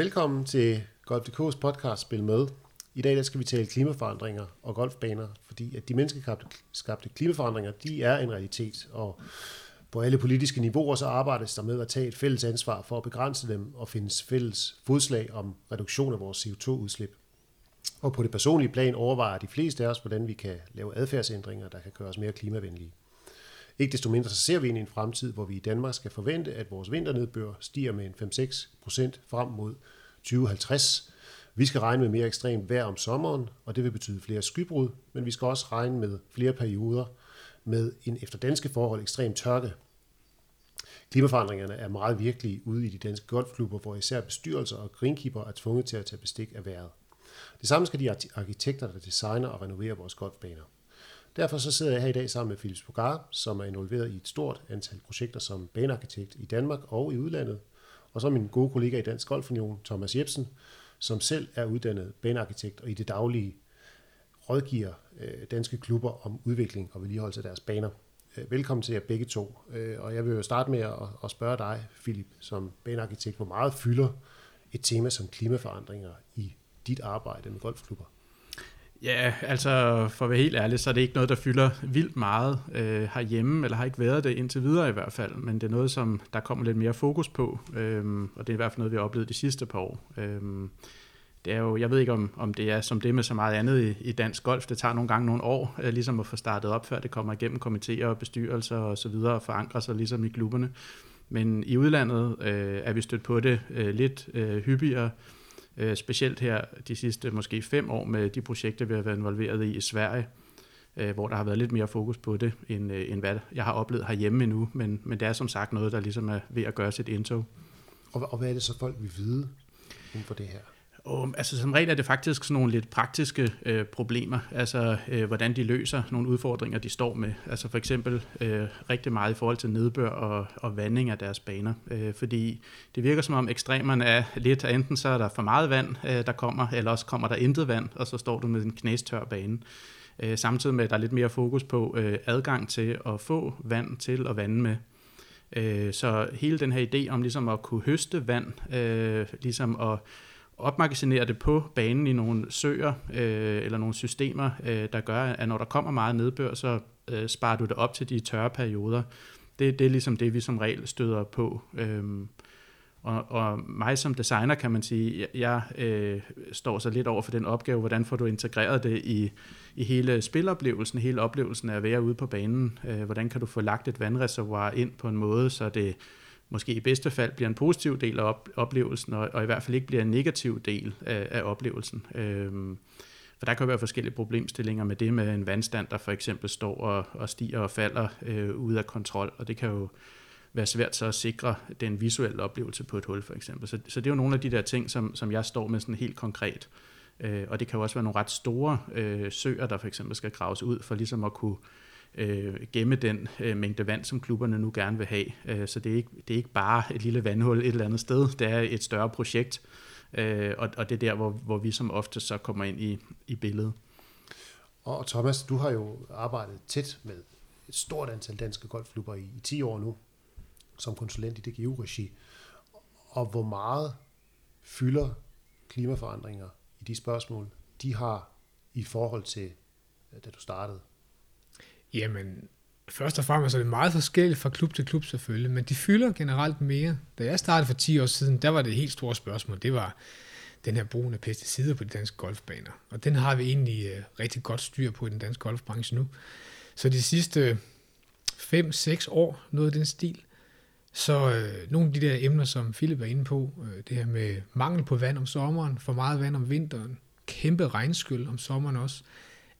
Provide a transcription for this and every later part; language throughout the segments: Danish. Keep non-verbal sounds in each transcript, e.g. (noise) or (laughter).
Velkommen til Golf.dk's podcast Spil Med. I dag der skal vi tale klimaforandringer og golfbaner, fordi at de menneskeskabte klimaforandringer, de er en realitet, og på alle politiske niveauer så arbejdes der med at tage et fælles ansvar for at begrænse dem og finde fælles fodslag om reduktion af vores CO2-udslip. Og på det personlige plan overvejer de fleste af os, hvordan vi kan lave adfærdsændringer, der kan gøre os mere klimavenlige. Ikke desto mindre så ser vi ind i en fremtid, hvor vi i Danmark skal forvente, at vores vinternedbør stiger med en 5-6 procent frem mod 2050. Vi skal regne med mere ekstremt vejr om sommeren, og det vil betyde flere skybrud, men vi skal også regne med flere perioder med en efter danske forhold ekstrem tørke. Klimaforandringerne er meget virkelige ude i de danske golfklubber, hvor især bestyrelser og greenkeeper er tvunget til at tage bestik af vejret. Det samme skal de arkitekter, der designer og renoverer vores golfbaner. Derfor så sidder jeg her i dag sammen med Philips Bogar, som er involveret i et stort antal projekter som banearkitekt i Danmark og i udlandet, og så min gode kollega i Dansk Golfunion, Thomas Jebsen, som selv er uddannet banearkitekt og i det daglige rådgiver øh, danske klubber om udvikling og vedligeholdelse af deres baner. Øh, velkommen til jer begge to. Øh, og jeg vil jo starte med at spørge dig, Philip, som banearkitekt, hvor meget fylder et tema som klimaforandringer i dit arbejde med golfklubber? Ja, altså for at være helt ærlig, så er det ikke noget, der fylder vildt meget øh, herhjemme, eller har ikke været det indtil videre i hvert fald, men det er noget, som der kommer lidt mere fokus på, øh, og det er i hvert fald noget, vi har oplevet de sidste par år. Øh, det er jo, jeg ved ikke, om, om det er som det med så meget andet i, i dansk golf. Det tager nogle gange nogle år, øh, ligesom at få startet op, før det kommer igennem komitéer og bestyrelser og så videre, og forankrer sig ligesom i klubberne. Men i udlandet øh, er vi stødt på det øh, lidt øh, hyppigere, øh, specielt her de sidste måske fem år med de projekter, vi har været involveret i i Sverige, øh, hvor der har været lidt mere fokus på det, end, øh, end hvad jeg har oplevet herhjemme endnu, men, men det er som sagt noget, der ligesom er ved at gøre sit indtog. Og, og hvad er det så folk vil vide inden for det her? Og, altså som regel er det faktisk sådan nogle lidt praktiske øh, problemer, altså øh, hvordan de løser nogle udfordringer, de står med. Altså for eksempel øh, rigtig meget i forhold til nedbør og, og vanding af deres baner, øh, fordi det virker som om ekstremerne er lidt, enten så er der for meget vand, øh, der kommer, eller også kommer der intet vand, og så står du med en knæstør bane. Øh, samtidig med, at der er lidt mere fokus på øh, adgang til at få vand til at vande med. Øh, så hele den her idé om ligesom at kunne høste vand, øh, ligesom at opmagasinere det på banen i nogle søer øh, eller nogle systemer, øh, der gør, at når der kommer meget nedbør, så øh, sparer du det op til de tørre perioder. Det, det er ligesom det, vi som regel støder på. Øhm, og, og mig som designer, kan man sige, jeg, jeg øh, står så lidt over for den opgave, hvordan får du integreret det i, i hele spiloplevelsen, hele oplevelsen af at være ude på banen. Øh, hvordan kan du få lagt et vandreservoir ind på en måde, så det måske i bedste fald bliver en positiv del af oplevelsen, og, og i hvert fald ikke bliver en negativ del af, af oplevelsen. Øhm, for der kan være forskellige problemstillinger med det med en vandstand, der for eksempel står og, og stiger og falder øh, ude af kontrol, og det kan jo være svært så at sikre den visuelle oplevelse på et hul for eksempel. Så, så det er jo nogle af de der ting, som, som jeg står med sådan helt konkret. Øh, og det kan jo også være nogle ret store øh, søer, der for eksempel skal graves ud, for ligesom at kunne øh, Øh, gemme den øh, mængde vand, som klubberne nu gerne vil have. Øh, så det er, ikke, det er ikke bare et lille vandhul et eller andet sted, det er et større projekt, øh, og, og det er der, hvor, hvor vi som ofte så kommer ind i, i billedet. Og Thomas, du har jo arbejdet tæt med et stort antal danske golfklubber i, i 10 år nu, som konsulent i DGU-regi. Og hvor meget fylder klimaforandringer i de spørgsmål, de har i forhold til, øh, da du startede? Jamen, først og fremmest er det meget forskelligt fra klub til klub selvfølgelig, men de fylder generelt mere. Da jeg startede for 10 år siden, der var det et helt stort spørgsmål. Det var den her brugen af pesticider på de danske golfbaner. Og den har vi egentlig øh, rigtig godt styr på i den danske golfbranche nu. Så de sidste øh, 5-6 år, noget af den stil, så øh, nogle af de der emner, som Philip er inde på, øh, det her med mangel på vand om sommeren, for meget vand om vinteren, kæmpe regnskyld om sommeren også,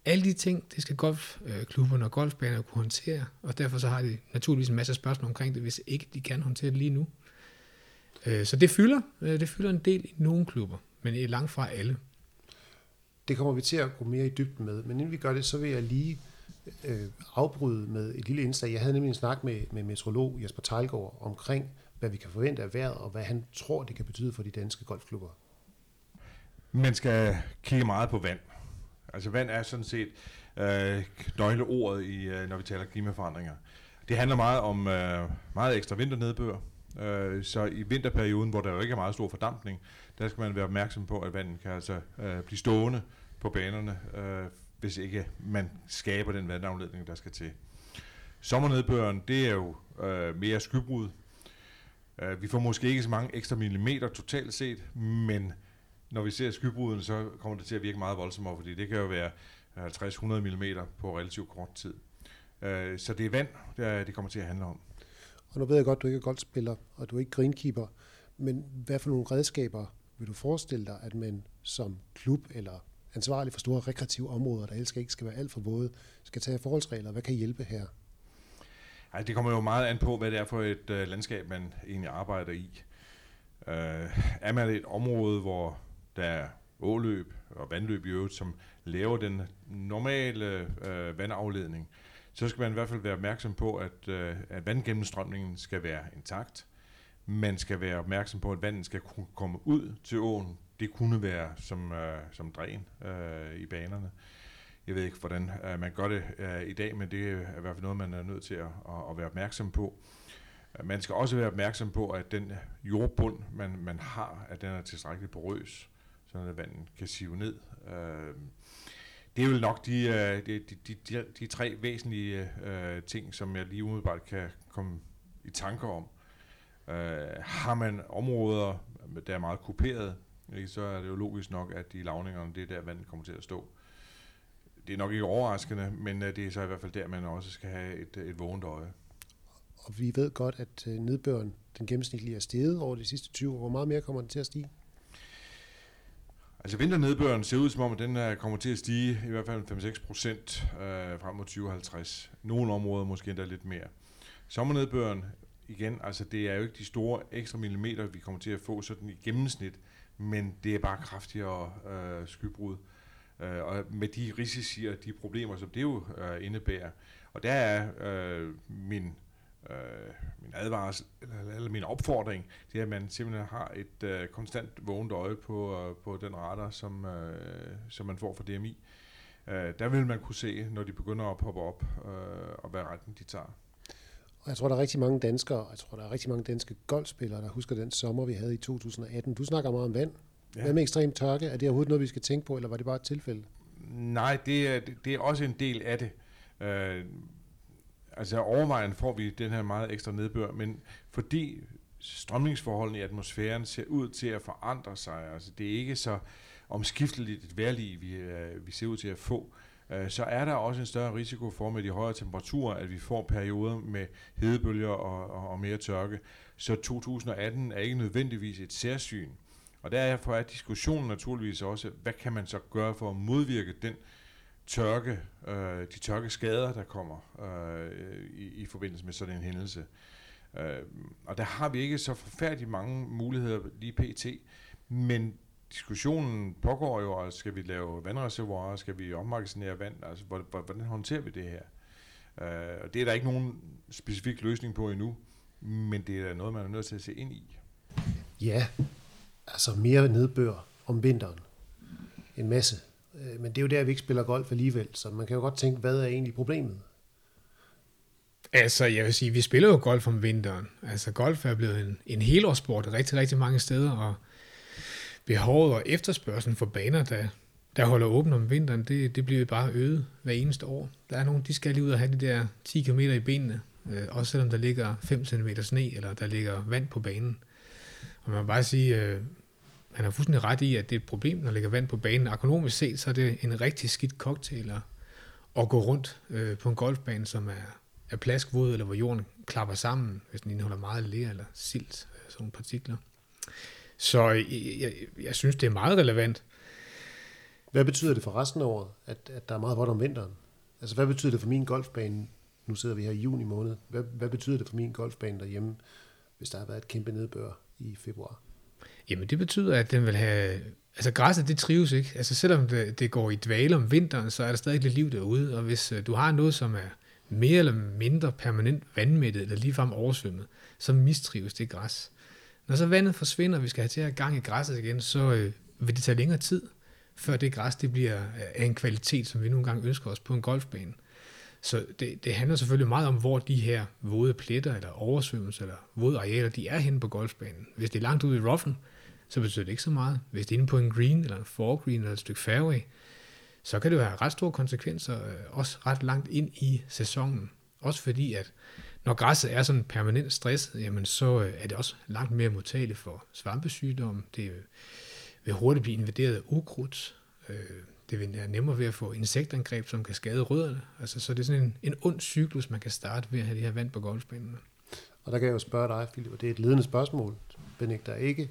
alle de ting, det skal golfklubberne og golfbaner kunne håndtere, og derfor så har de naturligvis en masse spørgsmål omkring det, hvis ikke de kan håndtere det lige nu. Øh, så det fylder, øh, det fylder en del i nogle klubber, men i langt fra alle. Det kommer vi til at gå mere i dybden med, men inden vi gør det, så vil jeg lige øh, afbryde med et lille indslag. Jeg havde nemlig en snak med, med meteorolog Jesper Tejlgaard omkring, hvad vi kan forvente af vejret, og hvad han tror, det kan betyde for de danske golfklubber. Man skal kigge meget på vand. Altså vand er sådan set øh, nøgleordet, i, øh, når vi taler klimaforandringer. Det handler meget om øh, meget ekstra vinternedbør. Øh, så i vinterperioden, hvor der jo ikke er meget stor fordampning, der skal man være opmærksom på, at vandet kan altså øh, blive stående på banerne, øh, hvis ikke man skaber den vandafledning, der skal til. Sommernedbøren, det er jo øh, mere skybrud. Øh, vi får måske ikke så mange ekstra millimeter totalt set, men når vi ser skybruden, så kommer det til at virke meget voldsommere, fordi det kan jo være 50-100 mm på relativt kort tid. Øh, så det er vand, det kommer til at handle om. Og nu ved jeg godt, at du ikke er golfspiller, og du er ikke greenkeeper, men hvad for nogle redskaber vil du forestille dig, at man som klub eller ansvarlig for store rekreative områder, der helst ikke skal være alt for våde, skal tage forholdsregler? Hvad kan hjælpe her? Ej, det kommer jo meget an på, hvad det er for et øh, landskab, man egentlig arbejder i. Øh, er man et område, hvor der er åløb og vandløb i øvrigt, som laver den normale øh, vandafledning, så skal man i hvert fald være opmærksom på, at, øh, at vandgennemstrømningen skal være intakt. Man skal være opmærksom på, at vandet skal kunne komme ud til åen. Det kunne være som, øh, som dræn øh, i banerne. Jeg ved ikke, hvordan øh, man gør det øh, i dag, men det er i hvert fald noget, man er nødt til at, at, at være opmærksom på. Man skal også være opmærksom på, at den jordbund, man, man har, at den er tilstrækkeligt porøs, så at vandet kan sive ned. Øh, det er vel nok de, øh, de, de, de, de tre væsentlige øh, ting, som jeg lige umiddelbart kan komme i tanker om. Uh, har man områder, der er meget kuperet, så er det jo logisk nok, at de lavningerne, det er der, vandet kommer til at stå. Det er nok ikke overraskende, men øh, det er så i hvert fald der, man også skal have et, et vågent øje. Og vi ved godt, at nedbøren, den gennemsnitlige, er steget over de sidste 20 år. Hvor meget mere kommer den til at stige? Altså vinternedbøren ser ud som om, at den øh, kommer til at stige i hvert fald 5-6 procent øh, frem mod 2050. Nogle områder måske endda lidt mere. Sommernedbøren, igen, altså det er jo ikke de store ekstra millimeter, vi kommer til at få sådan i gennemsnit, men det er bare kraftigere øh, skybrud. Øh, og med de risici og de problemer, som det jo øh, indebærer. Og der er øh, min øh, min advarsel, eller, eller min opfordring, det er, at man simpelthen har et øh, konstant vågent øje på, øh, på den radar, som, øh, som man får fra DMI. Øh, der vil man kunne se, når de begynder at poppe op, øh, og hvad retning de tager. Og jeg tror, der er rigtig mange danskere, jeg tror, der er rigtig mange danske golfspillere, der husker den sommer, vi havde i 2018. Du snakker meget om vand. Ja. Hvad med ekstrem tørke? Er det overhovedet noget, vi skal tænke på, eller var det bare et tilfælde? Nej, det er, det er også en del af det. Øh, altså overvejende får vi den her meget ekstra nedbør, men fordi strømningsforholdene i atmosfæren ser ud til at forandre sig, altså det er ikke så omskifteligt et vejrlig, vi, øh, vi ser ud til at få, øh, så er der også en større risiko for med de højere temperaturer, at vi får perioder med hedebølger og, og, og mere tørke. Så 2018 er ikke nødvendigvis et særsyn. Og derfor er diskussionen naturligvis også, hvad kan man så gøre for at modvirke den tørke, øh, de tørke skader, der kommer øh, i, i forbindelse med sådan en hændelse. Øh, og der har vi ikke så forfærdeligt mange muligheder lige pt. Men diskussionen pågår jo, og skal vi lave vandreservoirer, skal vi ommagasinere vand, altså hvordan håndterer vi det her? Øh, og det er der ikke nogen specifik løsning på endnu, men det er noget, man er nødt til at se ind i. Ja, altså mere nedbør om vinteren. En masse Øh, men det er jo der, vi ikke spiller golf alligevel, så man kan jo godt tænke, hvad er egentlig problemet? Altså, jeg vil sige, vi spiller jo golf om vinteren. Altså, golf er blevet en, en helårssport rigtig, rigtig mange steder, og behovet og efterspørgselen for baner, der, der holder åbent om vinteren, det, det bliver bare øget hver eneste år. Der er nogen, de skal lige ud og have de der 10 km i benene, øh, også selvom der ligger 5 cm sne, eller der ligger vand på banen. Og man må bare sige, øh, han har fuldstændig ret i, at det er et problem, når der ligger vand på banen. Økonomisk set, så er det en rigtig skidt cocktail at, at gå rundt øh, på en golfbane, som er, er plaskvåd, eller hvor jorden klapper sammen, hvis den indeholder meget ler eller silt, øh, sådan nogle partikler. Så øh, jeg, jeg, jeg synes, det er meget relevant. Hvad betyder det for resten af året, at, at der er meget vådt om vinteren? Altså, hvad betyder det for min golfbane? Nu sidder vi her i juni måned. Hvad, hvad betyder det for min golfbane derhjemme, hvis der har været et kæmpe nedbør i februar? Jamen det betyder, at den vil have... Altså græsset, det trives ikke. Altså selvom det, det går i dvale om vinteren, så er der stadig lidt liv derude. Og hvis øh, du har noget, som er mere eller mindre permanent vandmættet, eller ligefrem oversvømmet, så mistrives det græs. Når så vandet forsvinder, og vi skal have til at gang i græsset igen, så øh, vil det tage længere tid, før det græs det bliver øh, af en kvalitet, som vi nogle gange ønsker os på en golfbane. Så det, det handler selvfølgelig meget om, hvor de her våde pletter, eller oversvømmelser, eller våde arealer, de er henne på golfbanen. Hvis det er langt ude i roughen, så betyder det ikke så meget. Hvis det er inde på en green, eller en foregreen, eller et stykke fairway, så kan det jo have ret store konsekvenser, øh, også ret langt ind i sæsonen. Også fordi, at når græsset er sådan permanent stresset, jamen så øh, er det også langt mere modtageligt for svampesygdom. Det øh, vil hurtigt blive invaderet af ukrudt. Det vil være nemmere ved at få insektangreb, som kan skade rødderne. Altså, så det er sådan en, en ond cyklus, man kan starte ved at have det her vand på golfbanen. Og der kan jeg jo spørge dig, Philip, og det er et ledende spørgsmål, benægter ikke.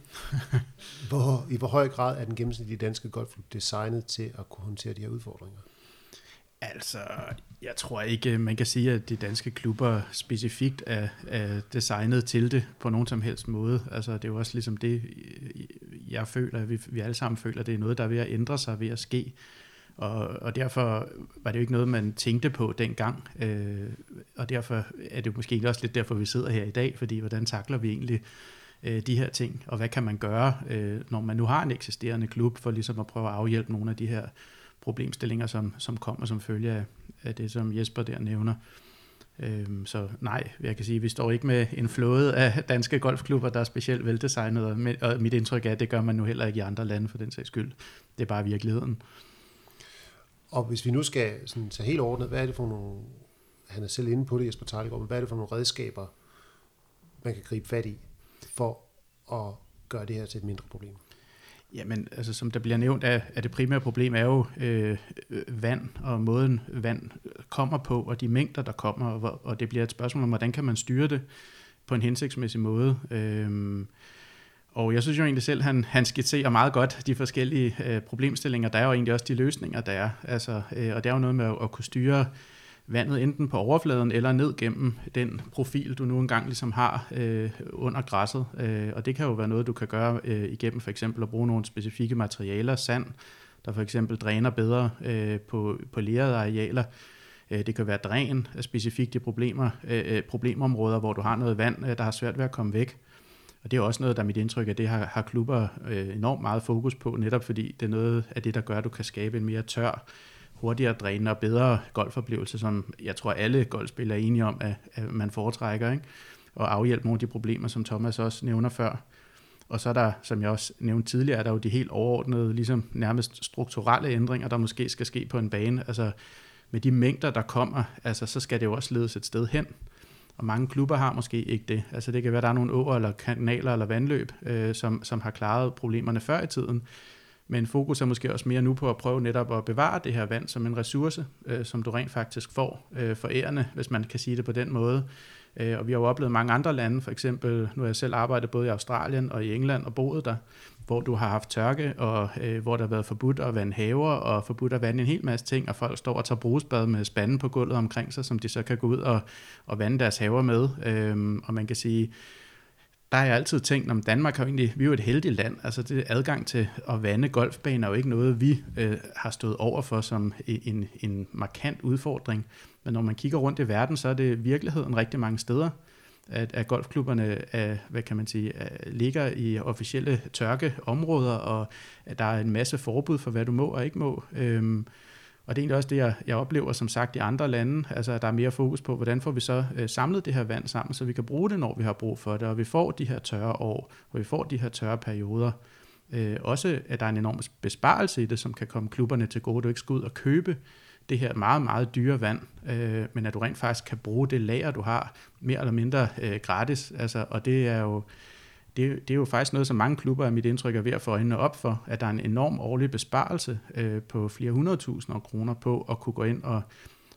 (laughs) Hvor, I hvor høj grad er den gennemsnitlige danske golfklub designet til at kunne håndtere de her udfordringer? Altså, jeg tror ikke, man kan sige, at de danske klubber specifikt er, er designet til det på nogen som helst måde. Altså, det er jo også ligesom det, jeg føler, vi, vi alle sammen føler, det er noget, der er ved at ændre sig, ved at ske. Og, og derfor var det jo ikke noget, man tænkte på dengang. Øh, og derfor er det måske også lidt derfor, vi sidder her i dag, fordi hvordan takler vi egentlig øh, Øh, de her ting, og hvad kan man gøre, øh, når man nu har en eksisterende klub, for ligesom at prøve at afhjælpe nogle af de her problemstillinger, som, som kommer som følge af, af det, som Jesper der nævner. Øh, så nej, jeg kan sige, at vi står ikke med en flåde af danske golfklubber, der er specielt veldesignet, og, med, og mit indtryk er, at det gør man nu heller ikke i andre lande for den sags skyld. Det er bare virkeligheden. Og hvis vi nu skal sådan, tage helt ordnet, hvad er det for nogle, han er selv inde på det, Jesper Tarlegaard, men hvad er det for nogle redskaber, man kan gribe fat i, for at gøre det her til et mindre problem? Jamen, altså som der bliver nævnt, er, er det primære problem er jo øh, øh vand, og måden vand kommer på, og de mængder, der kommer, og, og det bliver et spørgsmål om, hvordan kan man styre det på en hensigtsmæssig måde. Øh, og jeg synes jo egentlig selv, han, han skitserer meget godt de forskellige øh, problemstillinger, der er, og egentlig også de løsninger, der er. Altså, øh, og det er jo noget med at, at kunne styre vandet enten på overfladen eller ned gennem den profil, du nu engang ligesom har øh, under græsset. Øh, og det kan jo være noget, du kan gøre øh, igennem for eksempel at bruge nogle specifikke materialer, sand, der for eksempel dræner bedre øh, på, på lerede arealer. Øh, det kan være dræn af specifikke problemer, øh, øh problemområder, hvor du har noget vand, øh, der har svært ved at komme væk. Og det er også noget, der er mit indtryk, at det har, har klubber øh, enormt meget fokus på, netop fordi det er noget af det, der gør, at du kan skabe en mere tør hurtigere dræner og bedre golfoplevelse, som jeg tror alle golfspillere er enige om, at, at man foretrækker, ikke? og afhjælpe nogle af de problemer, som Thomas også nævner før. Og så er der, som jeg også nævnte tidligere, er der jo de helt overordnede, ligesom nærmest strukturelle ændringer, der måske skal ske på en bane. Altså med de mængder, der kommer, altså, så skal det jo også ledes et sted hen. Og mange klubber har måske ikke det. Altså det kan være, at der er nogle åer eller kanaler eller vandløb, øh, som, som har klaret problemerne før i tiden. Men fokus er måske også mere nu på at prøve netop at bevare det her vand som en ressource, øh, som du rent faktisk får øh, ærende, hvis man kan sige det på den måde. Øh, og vi har jo oplevet mange andre lande, for eksempel, nu har jeg selv arbejdet både i Australien og i England og boet der, hvor du har haft tørke, og øh, hvor der har været forbudt at vande haver, og forbudt at vande en hel masse ting, og folk står og tager brugsbad med spanden på gulvet omkring sig, som de så kan gå ud og, og vande deres haver med. Øh, og man kan sige, der har jeg altid tænkt, om Danmark har egentlig, vi er jo et heldigt land, altså det adgang til at vande golfbaner er jo ikke noget, vi øh, har stået over for som en, en markant udfordring. Men når man kigger rundt i verden, så er det virkeligheden rigtig mange steder, at, at golfklubberne er, hvad kan man sige, er, ligger i officielle tørkeområder, og at der er en masse forbud for, hvad du må og ikke må. Øhm, og det er egentlig også det, jeg, jeg oplever som sagt i andre lande, altså der er mere fokus på, hvordan får vi så øh, samlet det her vand sammen, så vi kan bruge det, når vi har brug for det, og vi får de her tørre år, og vi får de her tørre perioder. Øh, også at der er en enorm besparelse i det, som kan komme klubberne til gode. Du ikke skal ud og købe det her meget, meget dyre vand, øh, men at du rent faktisk kan bruge det lager, du har, mere eller mindre øh, gratis. Altså, og det er jo det, det er jo faktisk noget, som mange klubber af mit indtryk er ved at få øjnene op for, at der er en enorm årlig besparelse øh, på flere hundredtusinder kroner på at kunne gå ind og,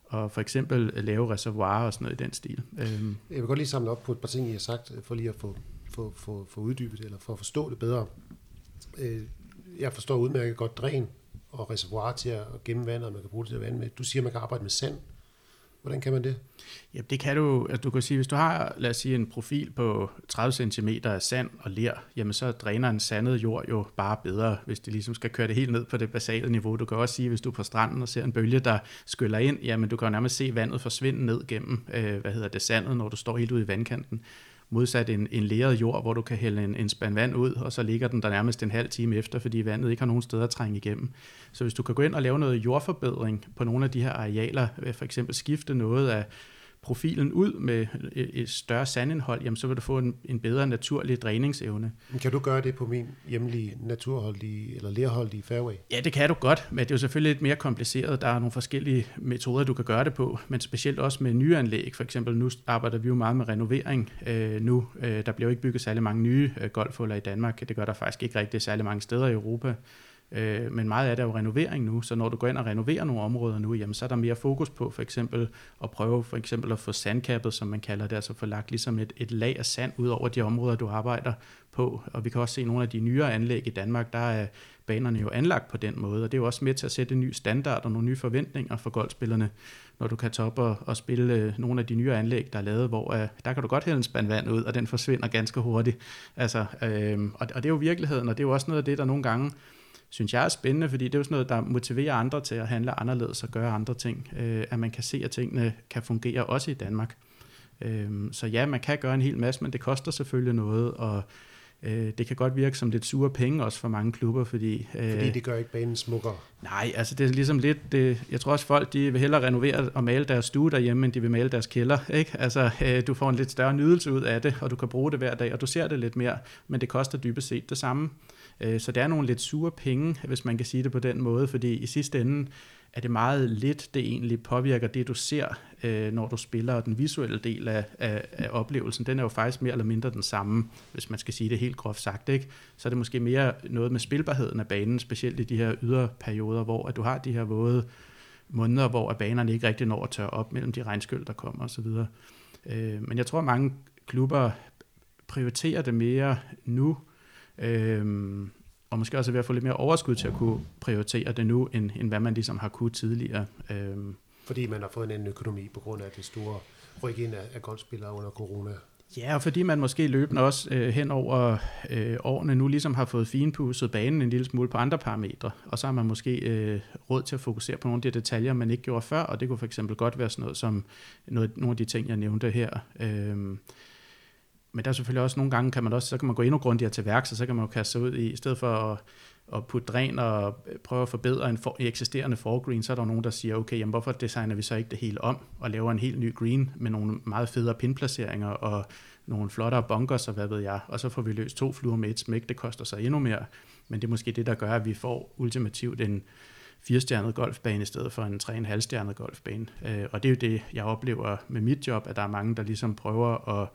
og for eksempel lave reservoirer og sådan noget i den stil. Øhm. Jeg vil godt lige samle op på et par ting, I har sagt, øh, for lige at få, få, få, få uddybet det, eller for at forstå det bedre. Øh, jeg forstår udmærket godt dræn og reservoir til at gemme vandet, og man kan bruge det til at vande med. Du siger, at man kan arbejde med sand. Hvordan kan man det? Ja, det kan du, altså du kan sige, hvis du har, lad os sige, en profil på 30 cm af sand og ler, jamen så dræner en sandet jord jo bare bedre, hvis det ligesom skal køre det helt ned på det basale niveau. Du kan også sige, hvis du er på stranden og ser en bølge, der skyller ind, jamen du kan jo nærmest se vandet forsvinde ned gennem, øh, hvad hedder det, sandet, når du står helt ude i vandkanten modsat en, en leret jord, hvor du kan hælde en, en spand vand ud, og så ligger den der nærmest en halv time efter, fordi vandet ikke har nogen steder at trænge igennem. Så hvis du kan gå ind og lave noget jordforbedring på nogle af de her arealer, øh, for eksempel skifte noget af profilen ud med et større sandindhold, jamen så vil du få en, en bedre naturlig dræningsevne. Kan du gøre det på min hjemlige naturholdige eller lerholdige fairway? Ja, det kan du godt, men det er jo selvfølgelig lidt mere kompliceret. Der er nogle forskellige metoder, du kan gøre det på, men specielt også med nye anlæg. For eksempel nu arbejder vi jo meget med renovering. Øh, nu, øh, der bliver jo ikke bygget særlig mange nye øh, golfhuller i Danmark. Det gør der faktisk ikke rigtig særlig mange steder i Europa. Øh, men meget af det er jo renovering nu, så når du går ind og renoverer nogle områder nu, jamen, så er der mere fokus på for eksempel at prøve for eksempel at få sandkappet, som man kalder det, altså få lagt ligesom et, et lag af sand ud over de områder, du arbejder på. Og vi kan også se nogle af de nyere anlæg i Danmark, der er banerne jo anlagt på den måde, og det er jo også med til at sætte en ny standard og nogle nye forventninger for golfspillerne, når du kan tage op og, og spille øh, nogle af de nye anlæg, der er lavet, hvor øh, der kan du godt hælde en spand vand ud, og den forsvinder ganske hurtigt. Altså, øh, og, og det er jo virkeligheden, og det er jo også noget af det, der nogle gange synes jeg er spændende, fordi det er jo sådan noget, der motiverer andre til at handle anderledes og gøre andre ting. Øh, at man kan se, at tingene kan fungere også i Danmark. Øh, så ja, man kan gøre en hel masse, men det koster selvfølgelig noget, og øh, det kan godt virke som lidt sure penge også for mange klubber, fordi... Øh, fordi det gør ikke banen smukkere? Nej, altså det er ligesom lidt... Det, jeg tror også folk, de vil hellere renovere og male deres stue derhjemme, end de vil male deres kælder, ikke? Altså, øh, du får en lidt større nydelse ud af det, og du kan bruge det hver dag, og du ser det lidt mere, men det koster dybest set det samme. Øh, så det er nogle lidt sure penge, hvis man kan sige det på den måde, fordi i sidste ende er det meget lidt, det egentlig påvirker det, du ser, øh, når du spiller, og den visuelle del af, af, af oplevelsen, den er jo faktisk mere eller mindre den samme, hvis man skal sige det helt groft sagt. Ikke? Så er det måske mere noget med spilbarheden af banen, specielt i de her ydre perioder, hvor at du har de her våde måneder, hvor banerne ikke rigtig når at tørre op mellem de regnskyld, der kommer osv. Øh, men jeg tror, at mange klubber prioriterer det mere nu, Øhm, og måske også ved at få lidt mere overskud til at kunne prioritere det nu, end, end hvad man ligesom har kunnet tidligere. Øhm. Fordi man har fået en anden økonomi på grund af det store ryk ind af, af golfspillere under corona. Ja, og fordi man måske løbende også øh, hen over øh, årene nu ligesom har fået finpudset banen en lille smule på andre parametre, og så har man måske øh, råd til at fokusere på nogle af de detaljer, man ikke gjorde før, og det kunne for eksempel godt være sådan noget som noget, nogle af de ting, jeg nævnte her. Øh, men der er selvfølgelig også nogle gange, kan man også, så kan man gå endnu grundigere til værks, og så kan man jo kaste sig ud i, i stedet for at, at putte dræn og prøve at forbedre en for, eksisterende forgreen, så er der nogen, der siger, okay, jamen hvorfor designer vi så ikke det hele om, og laver en helt ny green med nogle meget federe pinplaceringer og nogle flottere bunkers og hvad ved jeg, og så får vi løst to fluer med et smæk, det koster sig endnu mere, men det er måske det, der gør, at vi får ultimativt en firestjernet golfbane i stedet for en 3,5-stjernet golfbane. Øh, og det er jo det, jeg oplever med mit job, at der er mange, der ligesom prøver at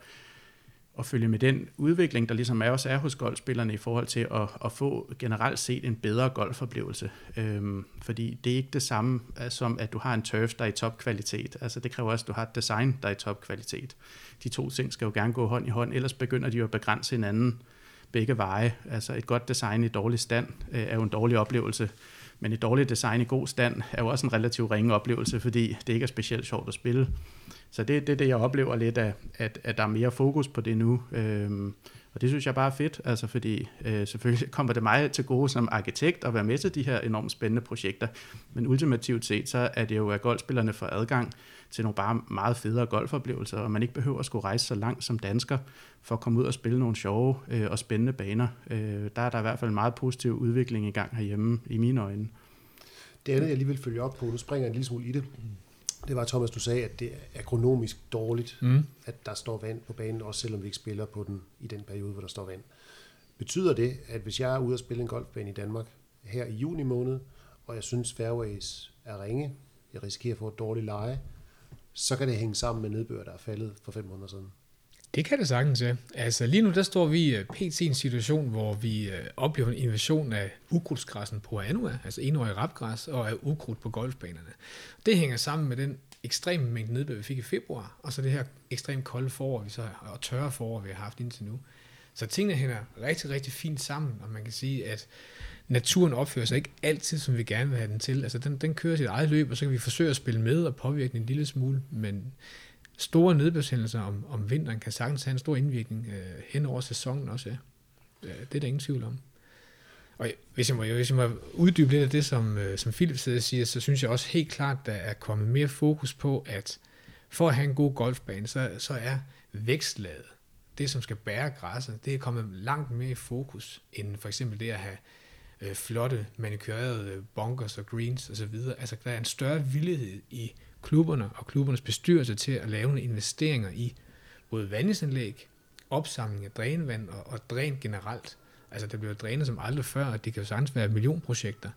at følge med den udvikling, der ligesom er også er hos golfspillerne i forhold til at, at få generelt set en bedre golfoplevelse. Øhm, fordi det er ikke det samme øh, som, at du har en turf, der er i topkvalitet. Altså det kræver også, at du har et design, der er i topkvalitet. De to ting skal jo gerne gå hånd i hånd, ellers begynder de jo at begrænse hinanden begge veje. Altså et godt design i dårlig stand øh, er jo en dårlig oplevelse, men et dårligt design i god stand er jo også en relativt ringe oplevelse, fordi det ikke er specielt sjovt at spille. Så det er det, det, jeg oplever lidt, af, at, at der er mere fokus på det nu. Øhm, og det synes jeg bare er fedt, altså fordi øh, selvfølgelig (laughs) kommer det mig til gode som arkitekt at være med til de her enormt spændende projekter, men ultimativt set, så er det jo, at golfspillerne får adgang til nogle bare meget federe golfoplevelser, og man ikke behøver at skulle rejse så langt som dansker for at komme ud og spille nogle sjove øh, og spændende baner. Øh, der er der i hvert fald en meget positiv udvikling i gang herhjemme, i mine øjne. Det andet, jeg lige vil følge op på, nu springer jeg en lille smule i det, det var, Thomas, du sagde, at det er agronomisk dårligt, mm. at der står vand på banen, også selvom vi ikke spiller på den i den periode, hvor der står vand. Betyder det, at hvis jeg er ude og spille en golfbane i Danmark her i juni måned, og jeg synes fairways er ringe, jeg risikerer at få et dårligt leje, så kan det hænge sammen med nedbør, der er faldet for fem måneder siden. Det kan det sagtens, ja. Altså lige nu, der står vi øh, pt. i en situation, hvor vi øh, oplever en invasion af ukrudtsgræssen på Anua, altså enårig rapgræs, og af ukrudt på golfbanerne. Det hænger sammen med den ekstreme mængde nedbør, vi fik i februar, og så det her ekstremt kolde forår, vi så, og tørre forår, vi har haft indtil nu. Så tingene hænger rigtig, rigtig fint sammen, og man kan sige, at naturen opfører sig ikke altid, som vi gerne vil have den til. Altså den, den kører sit eget løb, og så kan vi forsøge at spille med og påvirke den en lille smule, men store nedbørshændelser om, om vinteren kan sagtens have en stor indvirkning øh, hen over sæsonen også. Ja. Det er der ingen tvivl om. Og hvis jeg må, hvis jeg må uddybe lidt af det, som, øh, som Philip siger, så synes jeg også helt klart, der er kommet mere fokus på, at for at have en god golfbane, så, så er vækstlaget det, som skal bære græsset, det er kommet langt mere i fokus, end for eksempel det at have øh, flotte, manikørede øh, bunkers og greens osv. Altså, der er en større villighed i klubberne og klubbernes bestyrelse til at lave nogle investeringer i både vandingsanlæg, opsamling af drænvand og, og dræn generelt. Altså, der bliver drænet som aldrig før, og det kan jo sagtens være millionprojekter.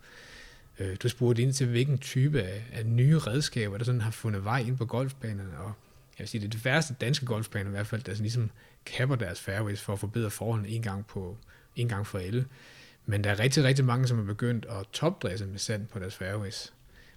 Øh, du spurgte ind til, hvilken type af, af nye redskaber, der sådan har fundet vej ind på golfbanerne, og jeg vil sige, det er det værste danske golfbaner i hvert fald, der sådan ligesom kapper deres fairways for at forbedre forholdene en gang, på, en gang for alle. Men der er rigtig, rigtig mange, som er begyndt at topdresse med sand på deres fairways,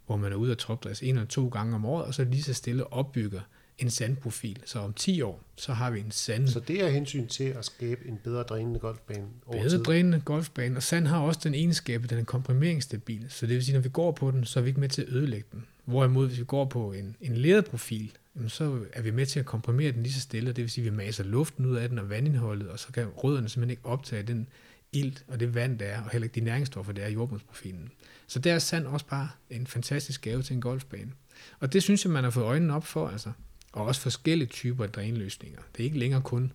hvor man er ude at topdresse en eller to gange om året, og så lige så stille opbygger en sandprofil. Så om 10 år, så har vi en sand... Så det er hensyn til at skabe en bedre drænende golfbane over Bedre tid. drænende golfbane, og sand har også den egenskab, at den er komprimeringsstabil. Så det vil sige, når vi går på den, så er vi ikke med til at ødelægge den. Hvorimod, hvis vi går på en, en leret profil, jamen, så er vi med til at komprimere den lige så stille, og det vil sige, at vi maser luften ud af den og vandindholdet, og så kan rødderne simpelthen ikke optage den ilt og det vand, der er, og heller ikke de næringsstoffer, der er i jordbundsprofilen. Så der er sand også bare en fantastisk gave til en golfbane. Og det synes jeg, man har fået øjnene op for, altså. Og også forskellige typer af drænløsninger. Det er ikke længere kun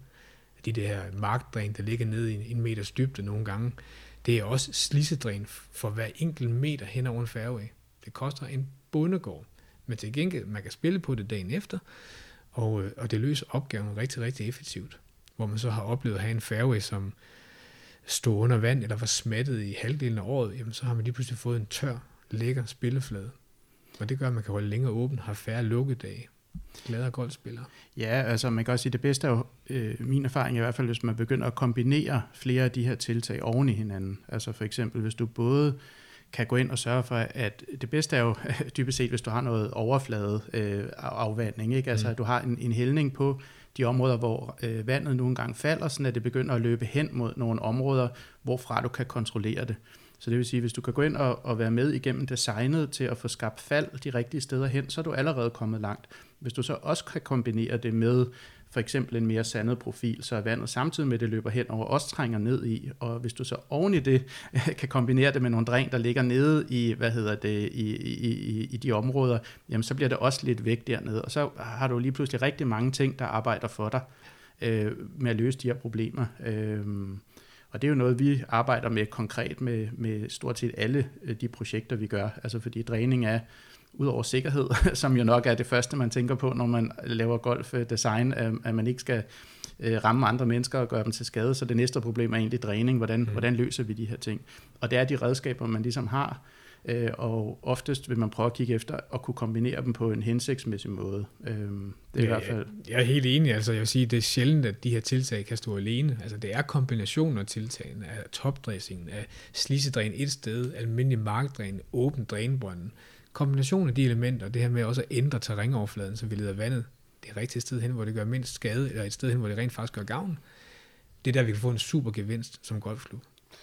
de der markdræn, der ligger ned i en meters dybde nogle gange. Det er også slissedræn for hver enkelt meter hen over en fairway. Det koster en bundegård. Men til gengæld, man kan spille på det dagen efter, og, øh, og det løser opgaven rigtig, rigtig effektivt. Hvor man så har oplevet at have en fairway, som stod under vand, eller var smattet i halvdelen af året, jamen så har man lige pludselig fået en tør, lækker spilleflade. Og det gør, at man kan holde længere åben, har færre lukkedage, gladere golfspillere. Ja, altså man kan også sige, det bedste er jo, øh, min erfaring i hvert fald, hvis man begynder at kombinere flere af de her tiltag oven i hinanden. Altså for eksempel, hvis du både kan gå ind og sørge for, at det bedste er jo (laughs) dybest set, hvis du har noget overflade øh, afvanding, ikke? altså mm. at du har en, en hældning på de områder, hvor øh, vandet nu engang falder, sådan at det begynder at løbe hen mod nogle områder, hvorfra du kan kontrollere det. Så det vil sige, hvis du kan gå ind og, og være med igennem designet til at få skabt fald de rigtige steder hen, så er du allerede kommet langt. Hvis du så også kan kombinere det med for eksempel en mere sandet profil, så vandet samtidig med det løber hen over også trænger ned i, og hvis du så oven i det (laughs) kan kombinere det med nogle dræn, der ligger nede i, hvad hedder det, i, i, i, i de områder, jamen så bliver det også lidt væk dernede, og så har du lige pludselig rigtig mange ting, der arbejder for dig øh, med at løse de her problemer. Øh, og det er jo noget, vi arbejder med konkret med, med stort set alle øh, de projekter, vi gør. Altså fordi dræning er, udover sikkerhed, (laughs) som jo nok er det første, man tænker på, når man laver golfdesign, at man ikke skal øh, ramme andre mennesker og gøre dem til skade. Så det næste problem er egentlig dræning. Hvordan, mm. hvordan løser vi de her ting? Og det er de redskaber, man ligesom har, øh, og oftest vil man prøve at kigge efter og kunne kombinere dem på en hensigtsmæssig måde. det er ja, i hvert fald... Jeg, er helt enig. Altså, jeg vil sige, det er sjældent, at de her tiltag kan stå alene. Altså, det er kombinationen af tiltagene, af topdressingen, af slisedræn et sted, almindelig markdræn, åben drænbrønden, kombinationen af de elementer, det her med også at ændre terrænoverfladen, så vi leder vandet det rigtige sted hen, hvor det gør mindst skade, eller et sted hen, hvor det rent faktisk gør gavn, det er der, vi kan få en super gevinst som golfklub.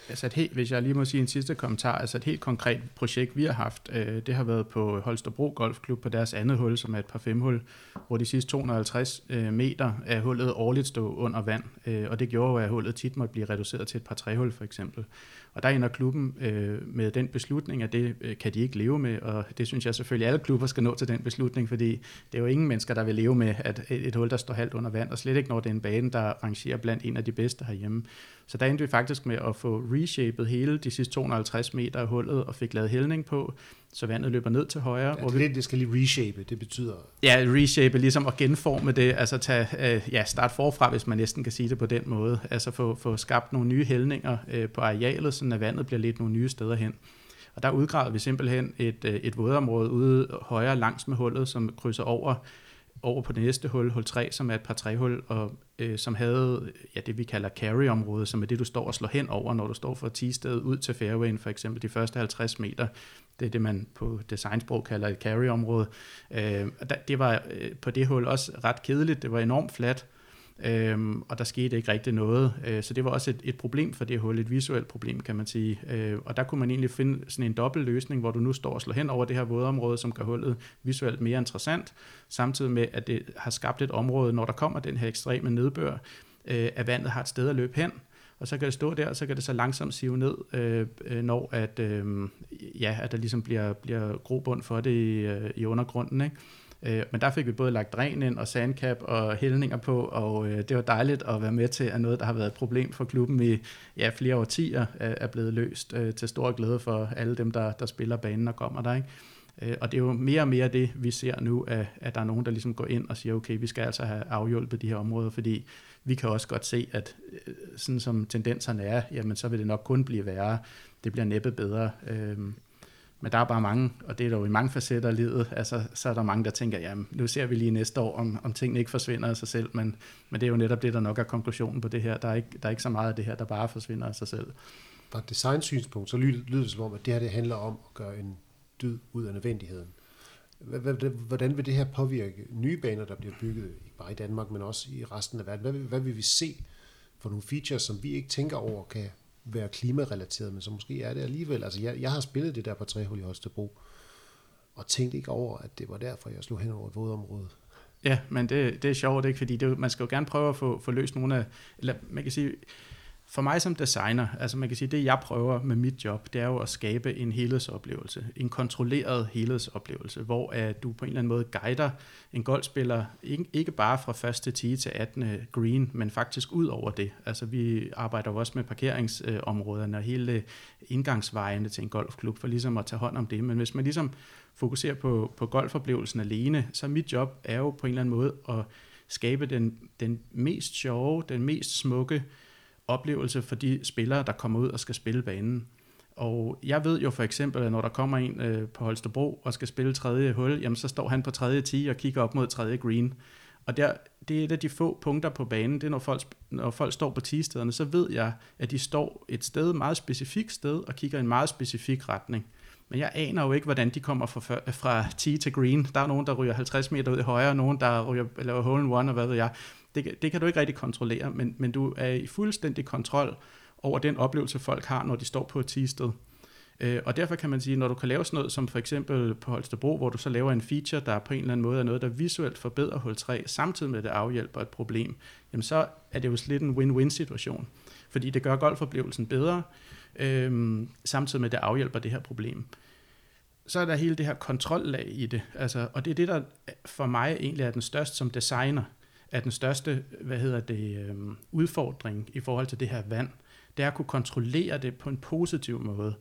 Altså et helt, hvis jeg lige må sige en sidste kommentar, altså et helt konkret projekt, vi har haft, øh, det har været på Holstebro Golfklub på deres andet hul, som er et par femhul, hvor de sidste 250 øh, meter af hullet årligt stod under vand, øh, og det gjorde at hullet tit måtte blive reduceret til et par trehul for eksempel. Og der ender klubben øh, med den beslutning, at det øh, kan de ikke leve med, og det synes jeg selvfølgelig, at alle klubber skal nå til den beslutning, fordi det er jo ingen mennesker, der vil leve med, at et, et hul, der står halvt under vand, og slet ikke når det er en bane, der rangerer blandt en af de bedste herhjemme. Så der endte vi faktisk med at få reshapet hele de sidste 250 meter af hullet, og fik lavet hældning på, så vandet løber ned til højre. Ja, det, vi, det skal lige reshape, det betyder... Ja, reshape, ligesom at genforme det, altså tage, øh, ja, start forfra, hvis man næsten kan sige det på den måde. Altså få, få skabt nogle nye hældninger øh, på arealet, så at vandet bliver lidt nogle nye steder hen. Og der udgravede vi simpelthen et, øh, et vådområde ude højre langs med hullet, som krydser over over på det næste hul, hul 3, som er et par træhul, og øh, som havde ja, det, vi kalder carry-område, som er det, du står og slår hen over, når du står fra 10 stedet ud til fairwayen, for eksempel de første 50 meter. Det er det, man på designsprog kalder et carry-område. Øh, det var øh, på det hul også ret kedeligt. Det var enormt fladt, Øhm, og der skete ikke rigtig noget. Øh, så det var også et, et problem for det hul, et visuelt problem, kan man sige. Øh, og der kunne man egentlig finde sådan en dobbelt løsning, hvor du nu står og slår hen over det her vådområde, som gør hullet visuelt mere interessant, samtidig med, at det har skabt et område, når der kommer den her ekstreme nedbør, øh, at vandet har et sted at løbe hen, og så kan det stå der, og så kan det så langsomt sive ned, øh, øh når at, øh, ja, at der ligesom bliver, bliver grobund for det i, øh, i undergrunden. Ikke? Øh, men der fik vi både lagt dræn ind og sandkap og hældninger på, og øh, det var dejligt at være med til, at noget, der har været et problem for klubben i ja, flere årtier, er blevet løst øh, til stor glæde for alle dem, der, der spiller banen og kommer der. Ikke? Øh, og det er jo mere og mere det, vi ser nu, at, at der er nogen, der ligesom går ind og siger, okay, vi skal altså have afhjulpet de her områder, fordi vi kan også godt se, at øh, sådan som tendenserne er, jamen så vil det nok kun blive værre. Det bliver næppe bedre. Øhm, men der er bare mange, og det er der jo i mange facetter af livet, altså, så er der mange, der tænker, jamen nu ser vi lige næste år, om, om tingene ikke forsvinder af sig selv, men, men det er jo netop det, der nok er konklusionen på det her. Der er ikke, der er ikke så meget af det her, der bare forsvinder af sig selv. Fra et design-synspunkt, så lyder det som om, at det her det handler om at gøre en dyd ud af nødvendigheden. Hvordan vil det her påvirke nye baner, der bliver bygget, ikke bare i Danmark, men også i resten af verden? Hvad vil, hvad vil vi se for nogle features, som vi ikke tænker over kan være klimarelateret, men så måske er det alligevel. Altså, jeg, jeg har spillet det der på træhul i Holstebro, og tænkte ikke over, at det var derfor, jeg slog hen over et vådområde. Ja, men det, det er sjovt, ikke? fordi det, man skal jo gerne prøve at få, få løst nogle af, eller man kan sige, for mig som designer, altså man kan sige, det jeg prøver med mit job, det er jo at skabe en helhedsoplevelse, en kontrolleret helhedsoplevelse, hvor at du på en eller anden måde guider en golfspiller, ikke, ikke bare fra første tee til 18. green, men faktisk ud over det. Altså vi arbejder jo også med parkeringsområderne og hele indgangsvejene til en golfklub, for ligesom at tage hånd om det. Men hvis man ligesom fokuserer på, på golfoplevelsen alene, så mit job er jo på en eller anden måde at skabe den, den mest sjove, den mest smukke, oplevelse for de spillere, der kommer ud og skal spille banen. Og jeg ved jo for eksempel, at når der kommer en øh, på Holstebro og skal spille tredje hul, jamen så står han på tredje tee og kigger op mod tredje green. Og der, det er et af de få punkter på banen, det er når folk, når folk står på tee så ved jeg, at de står et sted, et meget specifikt sted, og kigger i en meget specifik retning. Men jeg aner jo ikke, hvordan de kommer fra, fra tee til green. Der er nogen, der ryger 50 meter ud i højre, og nogen, der ryger, laver hole in one, og hvad ved jeg. Det, det kan du ikke rigtig kontrollere, men, men du er i fuldstændig kontrol over den oplevelse, folk har, når de står på et tigested. Øh, og derfor kan man sige, når du kan lave sådan noget som for eksempel på Holstebro, hvor du så laver en feature, der på en eller anden måde er noget, der visuelt forbedrer hul 3, samtidig med at det afhjælper et problem, jamen så er det jo lidt en win-win situation. Fordi det gør golfoplevelsen bedre, øhm, samtidig med at det afhjælper det her problem. Så er der hele det her kontrollag i det, altså, og det er det, der for mig egentlig er den største som designer at den største hvad hedder det, øh, udfordring i forhold til det her vand, det er at kunne kontrollere det på en positiv måde.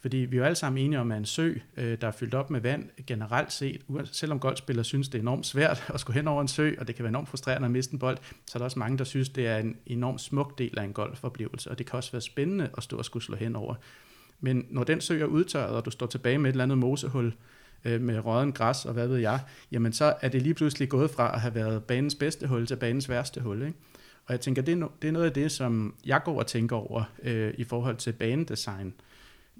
Fordi vi er jo alle sammen enige om, at en sø, øh, der er fyldt op med vand generelt set, selvom golfspillere synes, det er enormt svært (laughs) at skulle hen over en sø, og det kan være enormt frustrerende at miste en bold, så er der også mange, der synes, det er en enormt smuk del af en golfoplevelse, og det kan også være spændende at stå og skulle slå hen over. Men når den sø er udtørret, og du står tilbage med et eller andet mosehul, øh, med råden græs og hvad ved jeg, jamen så er det lige pludselig gået fra at have været banens bedste hul til banens værste hul. Ikke? Og jeg tænker, det er, no, det er noget af det, som jeg går og tænker over øh, i forhold til banedesign,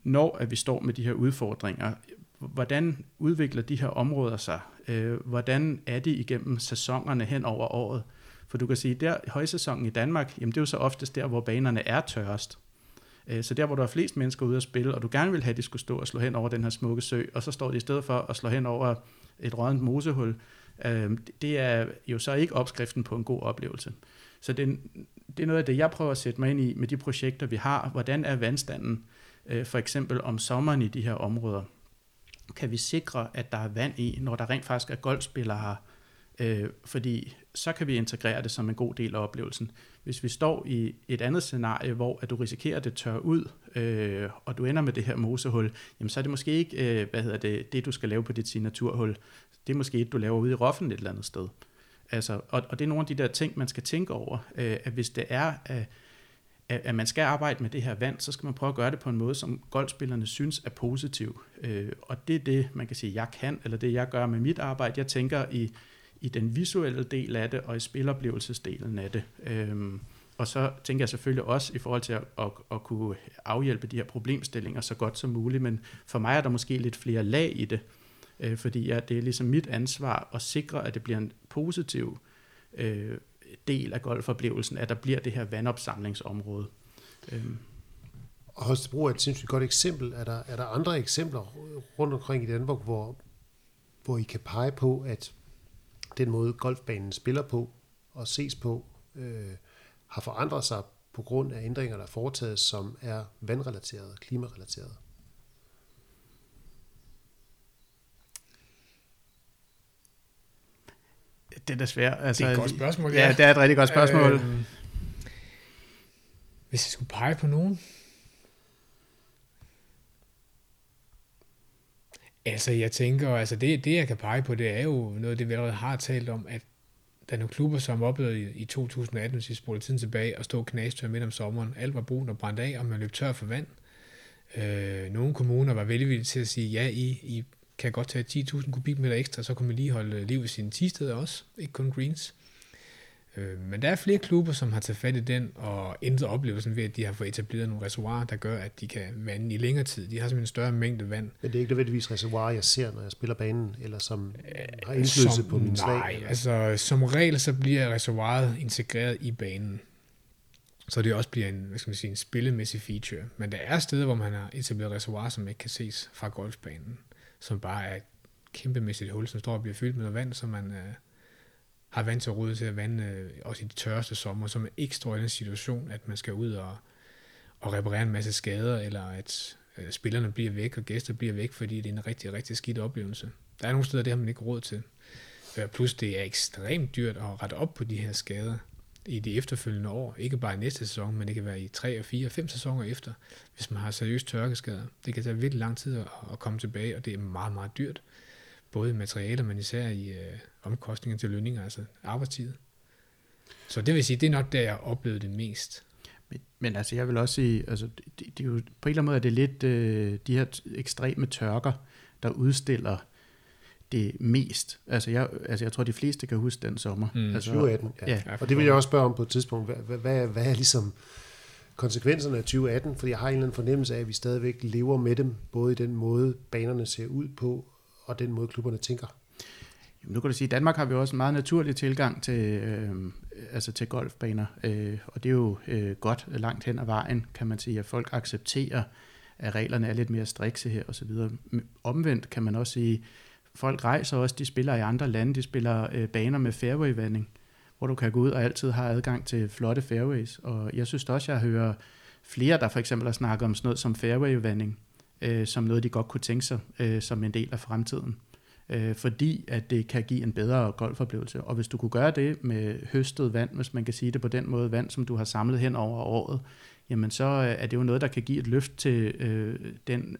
når at vi står med de her udfordringer. Hvordan udvikler de her områder sig? Øh, hvordan er de igennem sæsonerne hen over året? For du kan sige, der højsæsonen i Danmark, jamen det er jo så oftest der, hvor banerne er tørrest. Øh, så der, hvor der er flest mennesker ude at spille, og du gerne vil have, at de skulle stå og slå hen over den her smukke sø, og så står de i stedet for at slå hen over et rådent mosehul, øh, det er jo så ikke opskriften på en god oplevelse. Så det, det er noget af det, jeg prøver at sætte mig ind i med de projekter, vi har. Hvordan er vandstanden øh, for eksempel om sommeren i de her områder? Kan vi sikre, at der er vand i, når der rent faktisk er golfspillere her? Øh, fordi så kan vi integrere det som en god del af oplevelsen. Hvis vi står i et andet scenarie, hvor at du risikerer, at det tør ud, øh, og du ender med det her mosehul, jamen så er det måske ikke øh, hvad hedder det, det, du skal lave på dit signaturhul. Det er måske et, du laver ude i roffen et eller andet sted. Altså, og, og det er nogle af de der ting, man skal tænke over, øh, at hvis det er, at, at man skal arbejde med det her vand, så skal man prøve at gøre det på en måde, som golfspillerne synes er positiv. Øh, og det er det, man kan sige, jeg kan, eller det jeg gør med mit arbejde. Jeg tænker i i den visuelle del af det, og i spiloplevelsesdelen af det. Øhm, og så tænker jeg selvfølgelig også i forhold til at, at, at kunne afhjælpe de her problemstillinger så godt som muligt, men for mig er der måske lidt flere lag i det, øh, fordi ja, det er ligesom mit ansvar at sikre, at det bliver en positiv øh, del af golfoplevelsen, at der bliver det her vandopsamlingsområde. Øhm. Og Holstebro er et sindssygt godt eksempel. Er der, er der andre eksempler rundt omkring i Danmark, hvor, hvor I kan pege på, at den måde golfbanen spiller på og ses på, øh, har forandret sig på grund af ændringer, der er foretaget, som er vandrelaterede, klimarelaterede. Det er da svært. Altså, Det er et godt spørgsmål, ja. ja. det er et rigtig godt spørgsmål. Øhm, hvis jeg skulle pege på nogen? Altså, jeg tænker, altså det, det jeg kan pege på, det er jo noget det, vi allerede har talt om, at der er nogle klubber, som oplevede i, i 2018, hvis vi spoler tiden tilbage, at stå knastør midt om sommeren. Alt var brugt og brændt af, og man løb tør for vand. Øh, nogle kommuner var velvillige til at sige, ja, I, I kan godt tage 10.000 kubikmeter ekstra, så kunne man lige holde liv i sine tisteder også, ikke kun greens. Øh, men der er flere klubber, som har taget fat i den og ændret oplevelsen ved, at de har fået etableret nogle reservoirer, der gør, at de kan vande i længere tid. De har simpelthen en større mængde vand. Men det er ikke nødvendigvis reservoir, jeg ser, når jeg spiller banen, eller som har indflydelse som, på min slag. Nej, eller- altså som regel så bliver reservoiret integreret i banen. Så det også bliver en, hvad skal man sige, en spillemæssig feature. Men der er steder, hvor man har etableret reservoirer, som ikke kan ses fra golfbanen. Som bare er et kæmpemæssigt hul, som står og bliver fyldt med vand, så man øh, har vand til råd til at vande øh, også i de tørreste sommer, så man ikke står i den situation, at man skal ud og, og reparere en masse skader, eller at øh, spillerne bliver væk, og gæster bliver væk, fordi det er en rigtig, rigtig skidt oplevelse. Der er nogle steder, det har man ikke råd til. Øh, plus det er ekstremt dyrt at rette op på de her skader i de efterfølgende år. Ikke bare i næste sæson, men det kan være i 3, og 4 og 5 sæsoner efter, hvis man har seriøst tørkeskader. Det kan tage virkelig lang tid at komme tilbage, og det er meget, meget dyrt. Både i materialer, men især i øh, omkostninger til lønninger, altså arbejdstid. Så det vil sige, det er nok der, jeg oplevede det mest. Men, men altså, jeg vil også sige, altså, det, det er jo, på en eller anden måde er det lidt øh, de her ekstreme tørker, der udstiller det mest. Altså jeg, altså, jeg tror, de fleste kan huske den sommer. Mm. altså, 2018, ja. ja. Og det vil jeg også spørge om på et tidspunkt. Hvad, hvad, hvad, hvad er ligesom konsekvenserne af 2018? Fordi jeg har en eller anden fornemmelse af, at vi stadigvæk lever med dem, både i den måde, banerne ser ud på, og den måde, klubberne tænker. Jamen, nu kan du sige, at i Danmark har vi også en meget naturlig tilgang til, øh, altså til golfbaner, øh, og det er jo øh, godt langt hen ad vejen, kan man sige, at folk accepterer, at reglerne er lidt mere strikse her osv. Omvendt kan man også sige, folk rejser også, de spiller i andre lande, de spiller øh, baner med fairway-vanding, hvor du kan gå ud og altid har adgang til flotte fairways, og jeg synes også, jeg hører flere, der for eksempel har snakket om sådan noget som fairway-vanding, øh, som noget, de godt kunne tænke sig øh, som en del af fremtiden øh, fordi at det kan give en bedre golfoplevelse. Og hvis du kunne gøre det med høstet vand, hvis man kan sige det på den måde, vand, som du har samlet hen over året, jamen så øh, er det jo noget, der kan give et løft til øh, den,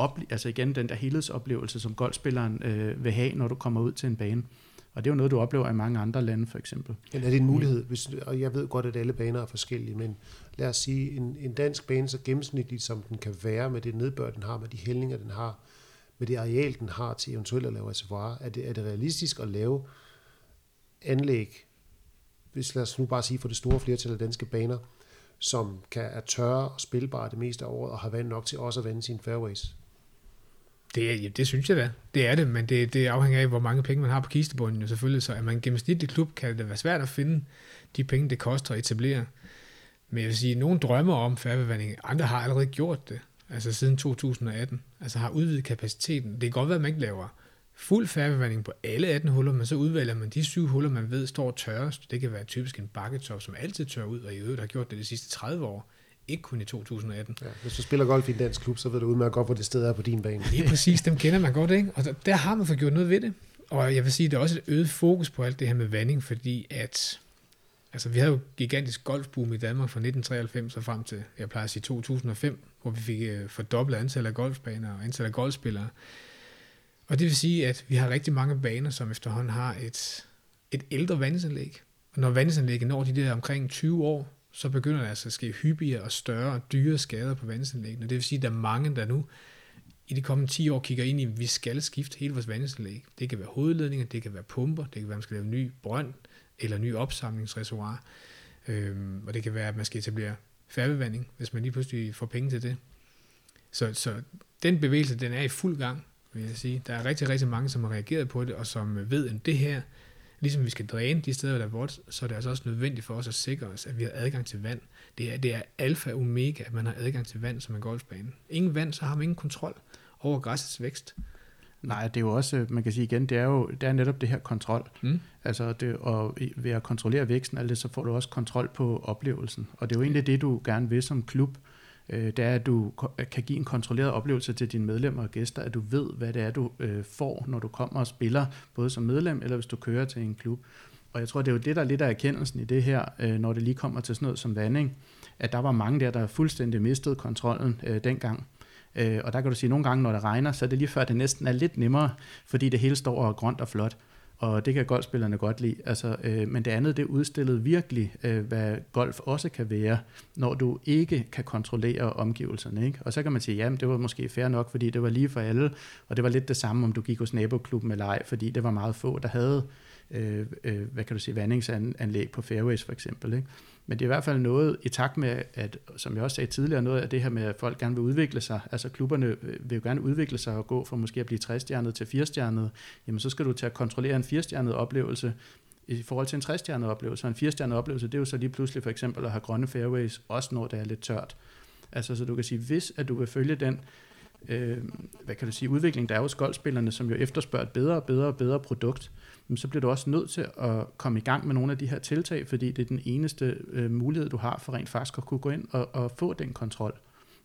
ople- altså igen, den der helhedsoplevelse, som golfspilleren øh, vil have, når du kommer ud til en bane. Og det er jo noget, du oplever i mange andre lande, for eksempel. Eller er det en mulighed? Hvis, og jeg ved godt, at alle baner er forskellige, men lad os sige, en, en dansk bane så gennemsnitligt, som den kan være med det nedbør, den har, med de hældninger, den har, med det areal, den har til eventuelt at lave reservoir, er det, er det realistisk at lave anlæg, hvis lad os nu bare sige for det store flertal af danske baner, som kan er tørre og spilbare det meste af året, og har vand nok til også at vande sine fairways. Det, ja, det synes jeg da. Det er det, men det, det afhænger af, hvor mange penge man har på kistebunden jo selvfølgelig. Så er man en gennemsnitlig klub, kan det være svært at finde de penge, det koster at etablere. Men jeg vil sige, nogen drømmer om færgevanding, andre har allerede gjort det, altså siden 2018. Altså har udvidet kapaciteten. Det kan godt være, at man ikke laver fuld færgevanding på alle 18 huller, men så udvælger man de syv huller, man ved står tørrest. Det kan være typisk en bakketop, som altid tør ud, og i øvrigt har gjort det de sidste 30 år. Ikke kun i 2018. Ja, hvis du spiller golf i en dansk klub, så ved du udmærket godt, hvor det sted er på din bane. Lige præcis, dem kender man godt, ikke? Og der, der har man fået gjort noget ved det. Og jeg vil sige, der er også et øget fokus på alt det her med vanding, fordi at, altså vi havde jo gigantisk golfboom i Danmark fra 1993 og frem til, jeg plejer at sige 2005, hvor vi fik øh, fordoblet antallet af golfbaner og antallet af golfspillere. Og det vil sige, at vi har rigtig mange baner, som efterhånden har et, et ældre vandingsanlæg. Og når vandingsanlægget når de der omkring 20 år, så begynder der altså at ske hyppigere og større og dyre skader på vandingsanlæggene. Det vil sige, at der er mange, der nu i de kommende 10 år kigger ind i, at vi skal skifte hele vores vandingsanlæg. Det kan være hovedledninger, det kan være pumper, det kan være, at man skal lave en ny brønd eller ny opsamlingsreservoir. Øhm, og det kan være, at man skal etablere færgevanding, hvis man lige pludselig får penge til det. Så, så den bevægelse, den er i fuld gang, vil jeg sige. Der er rigtig, rigtig mange, som har reageret på det, og som ved, at det her, ligesom vi skal dræne de steder, der er vort, så er det altså også nødvendigt for os at sikre os, at vi har adgang til vand. Det er, det er alfa og omega, at man har adgang til vand som en golfbane. Ingen vand, så har man ingen kontrol over græssets vækst. Nej, det er jo også, man kan sige igen, det er jo det er netop det her kontrol. Mm. Altså det, og ved at kontrollere væksten, alt det, så får du også kontrol på oplevelsen. Og det er jo egentlig det, du gerne vil som klub, øh, det er, at du kan give en kontrolleret oplevelse til dine medlemmer og gæster, at du ved, hvad det er, du øh, får, når du kommer og spiller, både som medlem eller hvis du kører til en klub. Og jeg tror, det er jo det, der er lidt af erkendelsen i det her, øh, når det lige kommer til sådan noget som vanding, at der var mange der, der fuldstændig mistede kontrollen øh, dengang. Øh, og der kan du sige, at nogle gange, når det regner, så er det lige før, det næsten er lidt nemmere, fordi det hele står og er grønt og flot og det kan golfspillerne godt lide. Altså, øh, men det andet, det udstillede virkelig, øh, hvad golf også kan være, når du ikke kan kontrollere omgivelserne. Ikke? Og så kan man sige, jamen det var måske fair nok, fordi det var lige for alle, og det var lidt det samme, om du gik hos naboklubben eller ej, fordi det var meget få, der havde øh, øh, hvad kan du sige, vandingsanlæg på fairways for eksempel. Ikke? Men det er i hvert fald noget i takt med, at, som jeg også sagde tidligere, noget af det her med, at folk gerne vil udvikle sig. Altså klubberne vil jo gerne udvikle sig og gå fra måske at blive 3-stjernet til 4-stjernet. Jamen så skal du til at kontrollere en 4-stjernet oplevelse i forhold til en 3-stjernet oplevelse. Og en 4-stjernet oplevelse, det er jo så lige pludselig for eksempel at have grønne fairways, også når det er lidt tørt. Altså så du kan sige, hvis at du vil følge den øh, hvad kan du sige, udvikling, der er hos golfspillerne, som jo efterspørger et bedre og bedre og bedre produkt, så bliver du også nødt til at komme i gang med nogle af de her tiltag, fordi det er den eneste øh, mulighed, du har for rent faktisk at kunne gå ind og, og få den kontrol.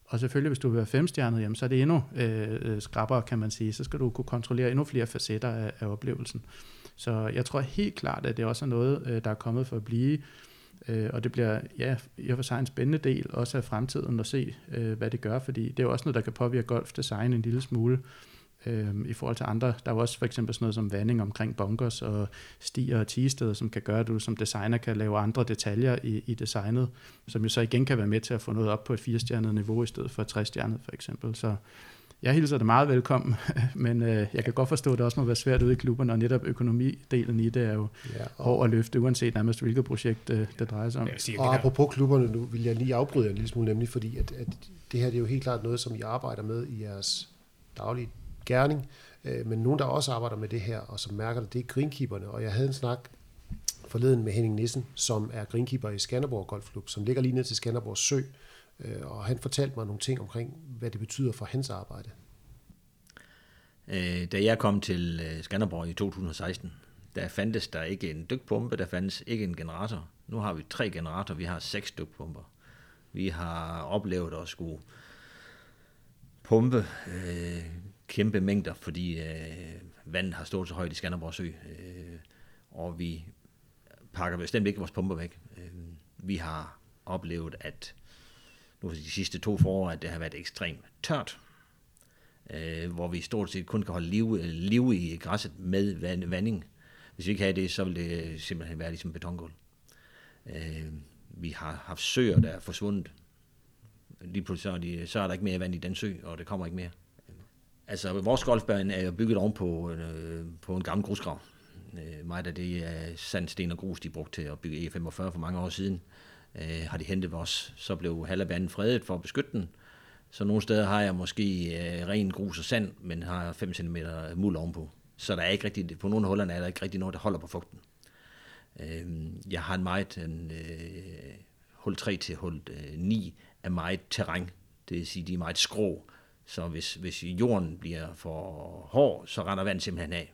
Og selvfølgelig, hvis du vil være femstjernet, jamen, så er det endnu øh, øh, skrappere, kan man sige. Så skal du kunne kontrollere endnu flere facetter af, af oplevelsen. Så jeg tror helt klart, at det også er noget, øh, der er kommet for at blive. Øh, og det bliver ja, i og for sig en spændende del også af fremtiden at se, øh, hvad det gør, fordi det er jo også noget, der kan påvirke golfdesign en lille smule øh, i forhold til andre. Der er jo også for eksempel sådan noget som vanding omkring bunkers og stier og tigesteder, som kan gøre, at du som designer kan lave andre detaljer i, i designet, som jo så igen kan være med til at få noget op på et firestjernet niveau i stedet for et trestjernet for eksempel. Så jeg hilser det meget velkommen, (laughs) men øh, jeg kan godt forstå, at det også må være svært ude i klubberne, og netop økonomidelen i det er jo ja, og, hård at løfte, uanset nærmest hvilket projekt øh, det drejer sig om. Ja, og apropos klubberne, nu vil jeg lige afbryde jer en lille smule, nemlig fordi, at, at det her det er jo helt klart noget, som I arbejder med i jeres daglige gerning, øh, men nogen, der også arbejder med det her, og som mærker det, det er greenkeeperne, og jeg havde en snak forleden med Henning Nissen, som er greenkeeper i Skanderborg Golfklub, som ligger lige ned til Skanderborg Sø, Øh, og han fortalte mig nogle ting omkring, hvad det betyder for hans arbejde. Øh, da jeg kom til øh, Skanderborg i 2016, der fandtes der ikke en dykpumpe, der fandtes ikke en generator. Nu har vi tre generatorer, vi har seks dykpumper. Vi har oplevet at skulle pumpe øh, kæmpe mængder, fordi øh, vandet har stået så højt i Skanderborg Sø, øh, og vi pakker bestemt ikke vores pumper væk. Øh, vi har oplevet, at nu de sidste to forår, at det har været ekstremt tørt, øh, hvor vi stort set kun kan holde liv, øh, liv i græsset med vand, vanding. Hvis vi ikke havde det, så ville det simpelthen være ligesom betongulv. Øh, vi har haft søer, der er forsvundet. Lige pludselig så er, de, så er der ikke mere vand i den sø, og det kommer ikke mere. Altså, vores golfbane er jo bygget oven på, øh, på en gammel grusgrav. Øh, meget af det er sandsten og grus, de brugte til at bygge E45 for mange år siden øh, har de hentet os. Så blev halvbanen fredet for at beskytte den. Så nogle steder har jeg måske øh, ren grus og sand, men har 5 cm muld ovenpå. Så der er ikke rigtig, på nogle af hullerne er der ikke rigtig noget, der holder på fugten. Øh, jeg har en meget, en, øh, hul 3 til hul øh, 9 er meget terræn. Det vil sige, de er meget skrå. Så hvis, hvis jorden bliver for hård, så render vand simpelthen af.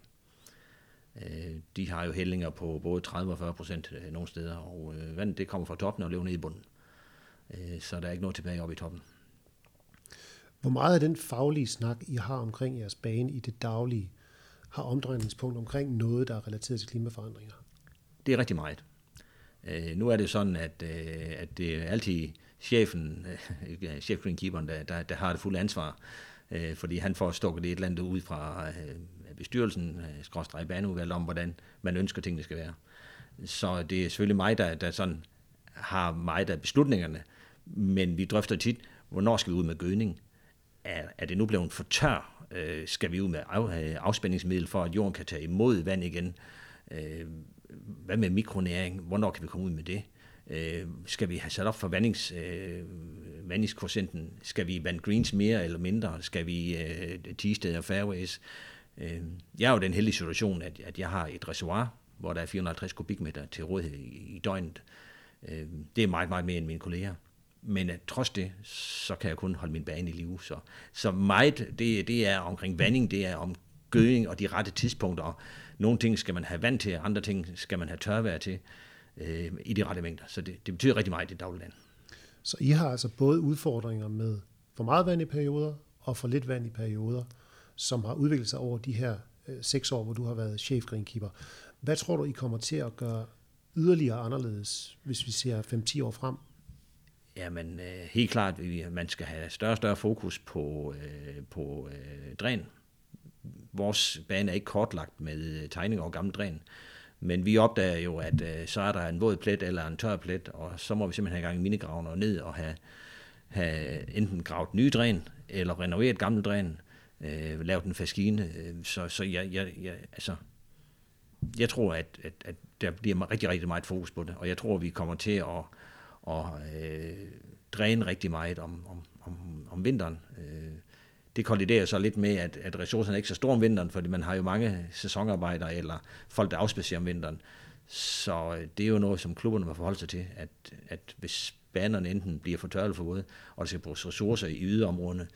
Øh, de har jo hældinger på både 30 og 40 procent øh, nogle steder, og øh, vandet det kommer fra toppen og løber ned i bunden. Så der er ikke noget tilbage oppe i toppen. Hvor meget af den faglige snak, I har omkring jeres bane i det daglige, har omdrejningspunkt omkring noget, der er relateret til klimaforandringer? Det er rigtig meget. nu er det sådan, at, at det altid chefen, øh, øh, chef greenkeeperen, der, der, der har det fulde ansvar, øh, fordi han får stukket et eller andet ud fra bestyrelsen, øh, skråstrej baneudvalg, om hvordan man ønsker tingene skal være. Så det er selvfølgelig mig, der, der sådan har meget af beslutningerne, men vi drøfter tit, hvornår skal vi ud med gødning? Er, er det nu blevet for tør? Øh, skal vi ud med af, afspændingsmiddel for, at jorden kan tage imod vand igen? Øh, hvad med mikronæring? Hvornår kan vi komme ud med det? Øh, skal vi have sat op for vandings, øh, vandingskorsenten? Skal vi vand greens mere eller mindre? Skal vi øh, t og fairways? Øh, jeg er jo den heldige situation, at, at jeg har et reservoir, hvor der er 450 kubikmeter til rådighed i, i døgnet. Øh, det er meget, meget mere end mine kolleger. Men at trods det, så kan jeg kun holde min bane i live. Så, så meget, det, det er omkring vanding, det er om gødning og de rette tidspunkter. Nogle ting skal man have vand til, andre ting skal man have tørvejr til øh, i de rette mængder. Så det, det betyder rigtig meget i dagligdagen. Så I har altså både udfordringer med for meget vand i perioder og for lidt vand i perioder, som har udviklet sig over de her øh, seks år, hvor du har været chef greenkeeper. Hvad tror du, I kommer til at gøre yderligere anderledes, hvis vi ser 5-10 år frem? Jamen, øh, helt klart, at man skal have større og større fokus på, øh, på øh, dræn. Vores bane er ikke kortlagt med tegninger og gamle dræn. Men vi opdager jo, at øh, så er der en våd plet eller en tør plet, og så må vi simpelthen have gang i minigraven og ned og have, have enten gravet nye dræn, eller renoveret gamle dræn, øh, lavet en faskine. Øh, så, så jeg, jeg, jeg, altså, jeg tror, at, at, at der bliver rigtig, rigtig meget fokus på det, og jeg tror, vi kommer til at, at øh, dræne rigtig meget om, om, om, om vinteren. Øh, det kolliderer så lidt med, at, at ressourcerne er ikke så store om vinteren, fordi man har jo mange sæsonarbejdere eller folk, der afspacerer om vinteren. Så øh, det er jo noget, som klubberne må forholde sig til, at, at hvis banerne enten bliver for tørre eller for våde, og der skal bruges ressourcer i yderområderne,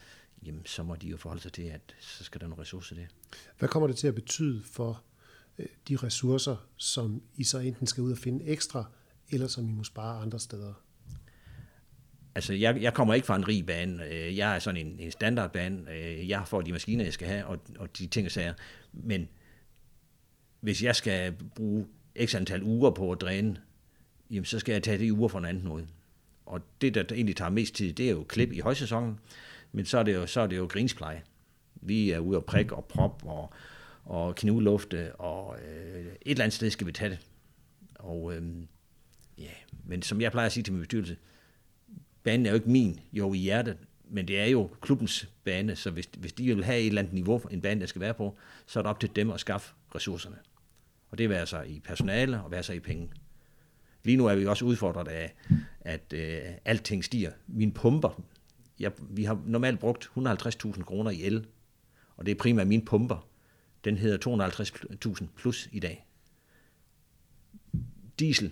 jamen så må de jo forholde sig til, at så skal der nogle ressourcer til. Hvad kommer det til at betyde for øh, de ressourcer, som I så enten skal ud og finde ekstra, eller som I må spare andre steder? Altså, jeg, jeg kommer ikke fra en rig bane. Øh, jeg er sådan en, en standardbane. Øh, jeg får de maskiner, jeg skal have, og, og de ting og sager. Men hvis jeg skal bruge x antal uger på at dræne, jamen, så skal jeg tage de uger fra en anden måde. Og det, der egentlig tager mest tid, det er jo klip i højsæsonen, men så er det jo, så er det jo grinspleje. Vi er ude og prikke og prop og, og knivlufte, og øh, et eller andet sted skal vi tage det. Og øh, ja, men som jeg plejer at sige til min bestyrelse, banen er jo ikke min, jo i hjertet, men det er jo klubbens bane, så hvis, hvis de vil have et eller andet niveau, en bane, der skal være på, så er det op til dem at skaffe ressourcerne. Og det vil altså i personale og være så i penge. Lige nu er vi også udfordret af, at øh, alting stiger. Min pumper, jeg, vi har normalt brugt 150.000 kroner i el, og det er primært min pumper. Den hedder 250.000 plus i dag. Diesel,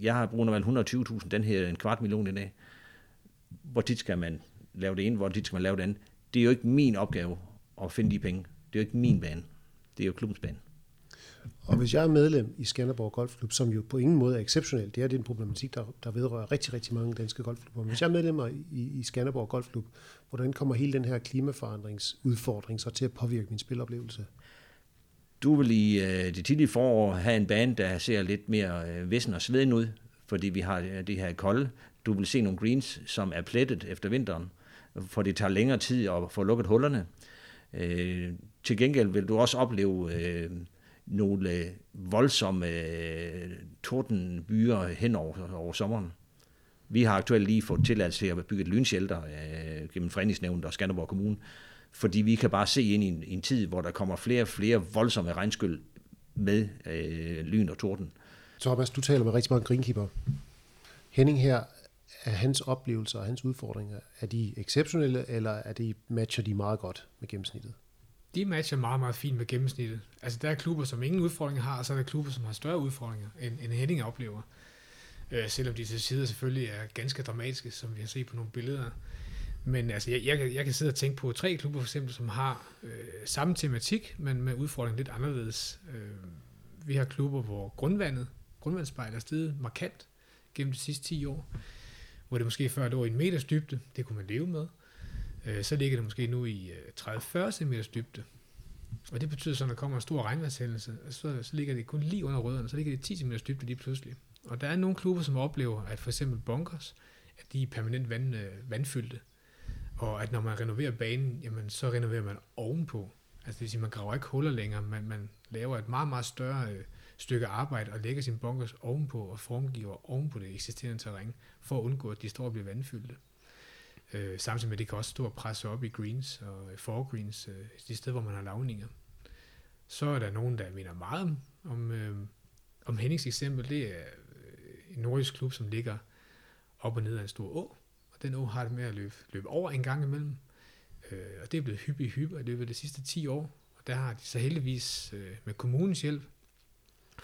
jeg har brugt normalt 120.000, den her en kvart million i dag hvor tit skal man lave det ene, hvor tit skal man lave det andet. Det er jo ikke min opgave at finde de penge. Det er jo ikke min bane. Det er jo klubbens bane. Og hvis jeg er medlem i Skanderborg Golfklub, som jo på ingen måde er exceptionelt, det er en problematik, der, der vedrører rigtig, rigtig mange danske golfklubber. Men hvis jeg er medlem i, i Skanderborg Golfklub, hvordan kommer hele den her klimaforandringsudfordring så til at påvirke min spiloplevelse? Du vil i øh, det tidlige forår have en bane, der ser lidt mere øh, vissen og sveden ud, fordi vi har øh, det her kolde. Du vil se nogle greens, som er plettet efter vinteren, for det tager længere tid at få lukket hullerne. Øh, til gengæld vil du også opleve øh, nogle øh, voldsomme øh, tordenbyer hen over, over sommeren. Vi har aktuelt lige fået tilladelse til at bygge et lynshelter øh, gennem Fredningsnævnet og Skanderborg Kommune, fordi vi kan bare se ind i en, en tid, hvor der kommer flere og flere voldsomme regnskyld med øh, lyn og torden. Thomas, du taler med rigtig mange greenkeeper. Henning her, er hans oplevelser og hans udfordringer, er de exceptionelle, eller er de, matcher de meget godt med gennemsnittet? De matcher meget, meget fint med gennemsnittet. Altså der er klubber, som ingen udfordringer har, og så er der klubber, som har større udfordringer, end, end Henning oplever. Øh, selvom de til sider selvfølgelig er ganske dramatiske, som vi har set på nogle billeder. Men altså, jeg, jeg, jeg kan sidde og tænke på tre klubber for eksempel, som har øh, samme tematik, men med udfordringen lidt anderledes. Øh, vi har klubber, hvor grundvandet, grundvandsspejl er steget markant gennem de sidste 10 år hvor det måske før lå i en meters dybde, det kunne man leve med, øh, så ligger det måske nu i øh, 30-40 cm dybde. Og det betyder så, når der kommer en stor regnvandshændelse, så, så ligger det kun lige under rødderne, så ligger det 10 cm dybde lige pludselig. Og der er nogle klubber, som oplever, at for eksempel bunkers, at de er permanent vand, øh, vandfyldte. Og at når man renoverer banen, jamen så renoverer man ovenpå. Altså det vil sige, man graver ikke huller længere, men man laver et meget, meget større øh, stykke arbejde og lægger sin bunkers ovenpå og formgiver ovenpå det eksisterende terræn, for at undgå, at de står og bliver vandfyldte. Øh, samtidig med, at det kan også stå og presse op i greens og øh, foregreens, øh, de steder, hvor man har lavninger. Så er der nogen, der mener meget om, om, øh, om Hennings eksempel. Det er øh, en nordisk klub, som ligger op og ned af en stor å, og den å har det med at løbe, løbe over en gang imellem. Øh, og det er blevet hyppigt hyppigt i løbet af de sidste 10 år, og der har de så heldigvis øh, med kommunens hjælp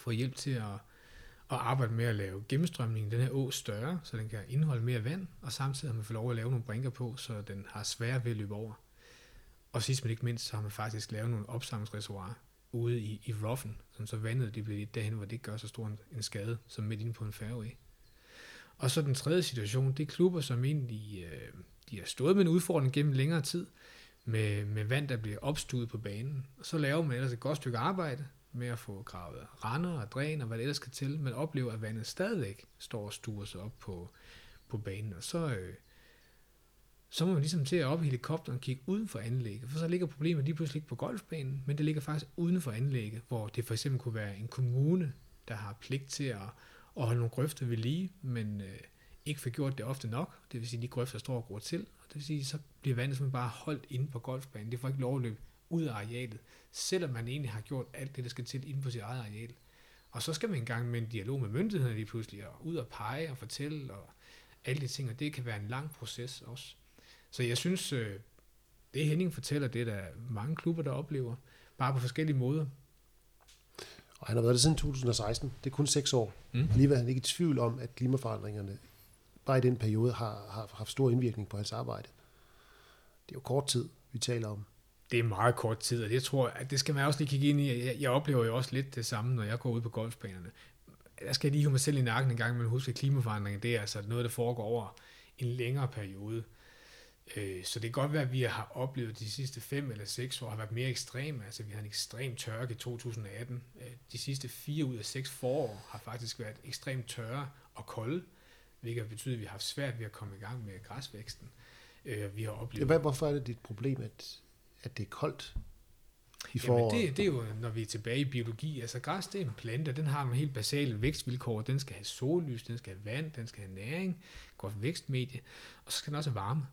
fået hjælp til at, at arbejde med at lave gennemstrømningen den her å større, så den kan indeholde mere vand, og samtidig har man fået lov at lave nogle brinker på, så den har sværere ved at løbe over. Og sidst men ikke mindst, så har man faktisk lavet nogle opsamlingsreservoirer ude i, i roughen, som så vandet det bliver derhen, hvor det ikke gør så stor en, en skade, som midt inde på en færge. Og så den tredje situation, det er klubber, som egentlig øh, de har stået med en udfordring gennem længere tid, med, med vand, der bliver opstuet på banen. Og så laver man ellers et godt stykke arbejde med at få gravet render og dræn og hvad det ellers skal til, men oplever, at vandet stadigvæk står og stuer sig op på, på banen. Og så, øh, så må man ligesom til at op i helikopteren og kigge uden for anlægget, for så ligger problemet lige pludselig ikke på golfbanen, men det ligger faktisk uden for anlægget, hvor det for eksempel kunne være en kommune, der har pligt til at, at holde nogle grøfter ved lige, men øh, ikke får gjort det ofte nok. Det vil sige, at de grøfter står og går til, og det vil sige, så bliver vandet simpelthen bare holdt inde på golfbanen. Det får ikke lov at løbe ud af arealet, selvom man egentlig har gjort alt det, der skal til inde på sit eget areal. Og så skal man engang med en dialog med myndighederne lige pludselig, og ud og pege og fortælle, og alle de ting, og det kan være en lang proces også. Så jeg synes, øh, det Henning fortæller, det er der mange klubber, der oplever, bare på forskellige måder. Og han har været det siden 2016. Det er kun seks år. Mm. Alligevel er han ikke i tvivl om, at klimaforandringerne bare i den periode har, har haft stor indvirkning på hans arbejde. Det er jo kort tid, vi taler om. Det er meget kort tid, og det tror jeg, at det skal man også lige kigge ind i. Jeg, jeg oplever jo også lidt det samme, når jeg går ud på golfbanerne. Jeg skal lige have mig selv i nakken en gang, men huske, at klimaforandringer, det er altså noget, der foregår over en længere periode. Øh, så det kan godt være, at vi har oplevet de sidste fem eller seks år har været mere ekstreme. Altså vi har en ekstrem tørke i 2018. Øh, de sidste fire ud af seks forår har faktisk været ekstremt tørre og kolde, hvilket betyder, at vi har haft svært ved at komme i gang med græsvæksten. Øh, vi har oplevet... Ja, hvorfor er det dit problem, at, at det er koldt i foråret? Jamen det, det er jo, når vi er tilbage i biologi. Altså græs, det er en plante, den har nogle helt basale vækstvilkår. Den skal have sollys, den skal have vand, den skal have næring, godt vækstmedie, og så skal den også have varme.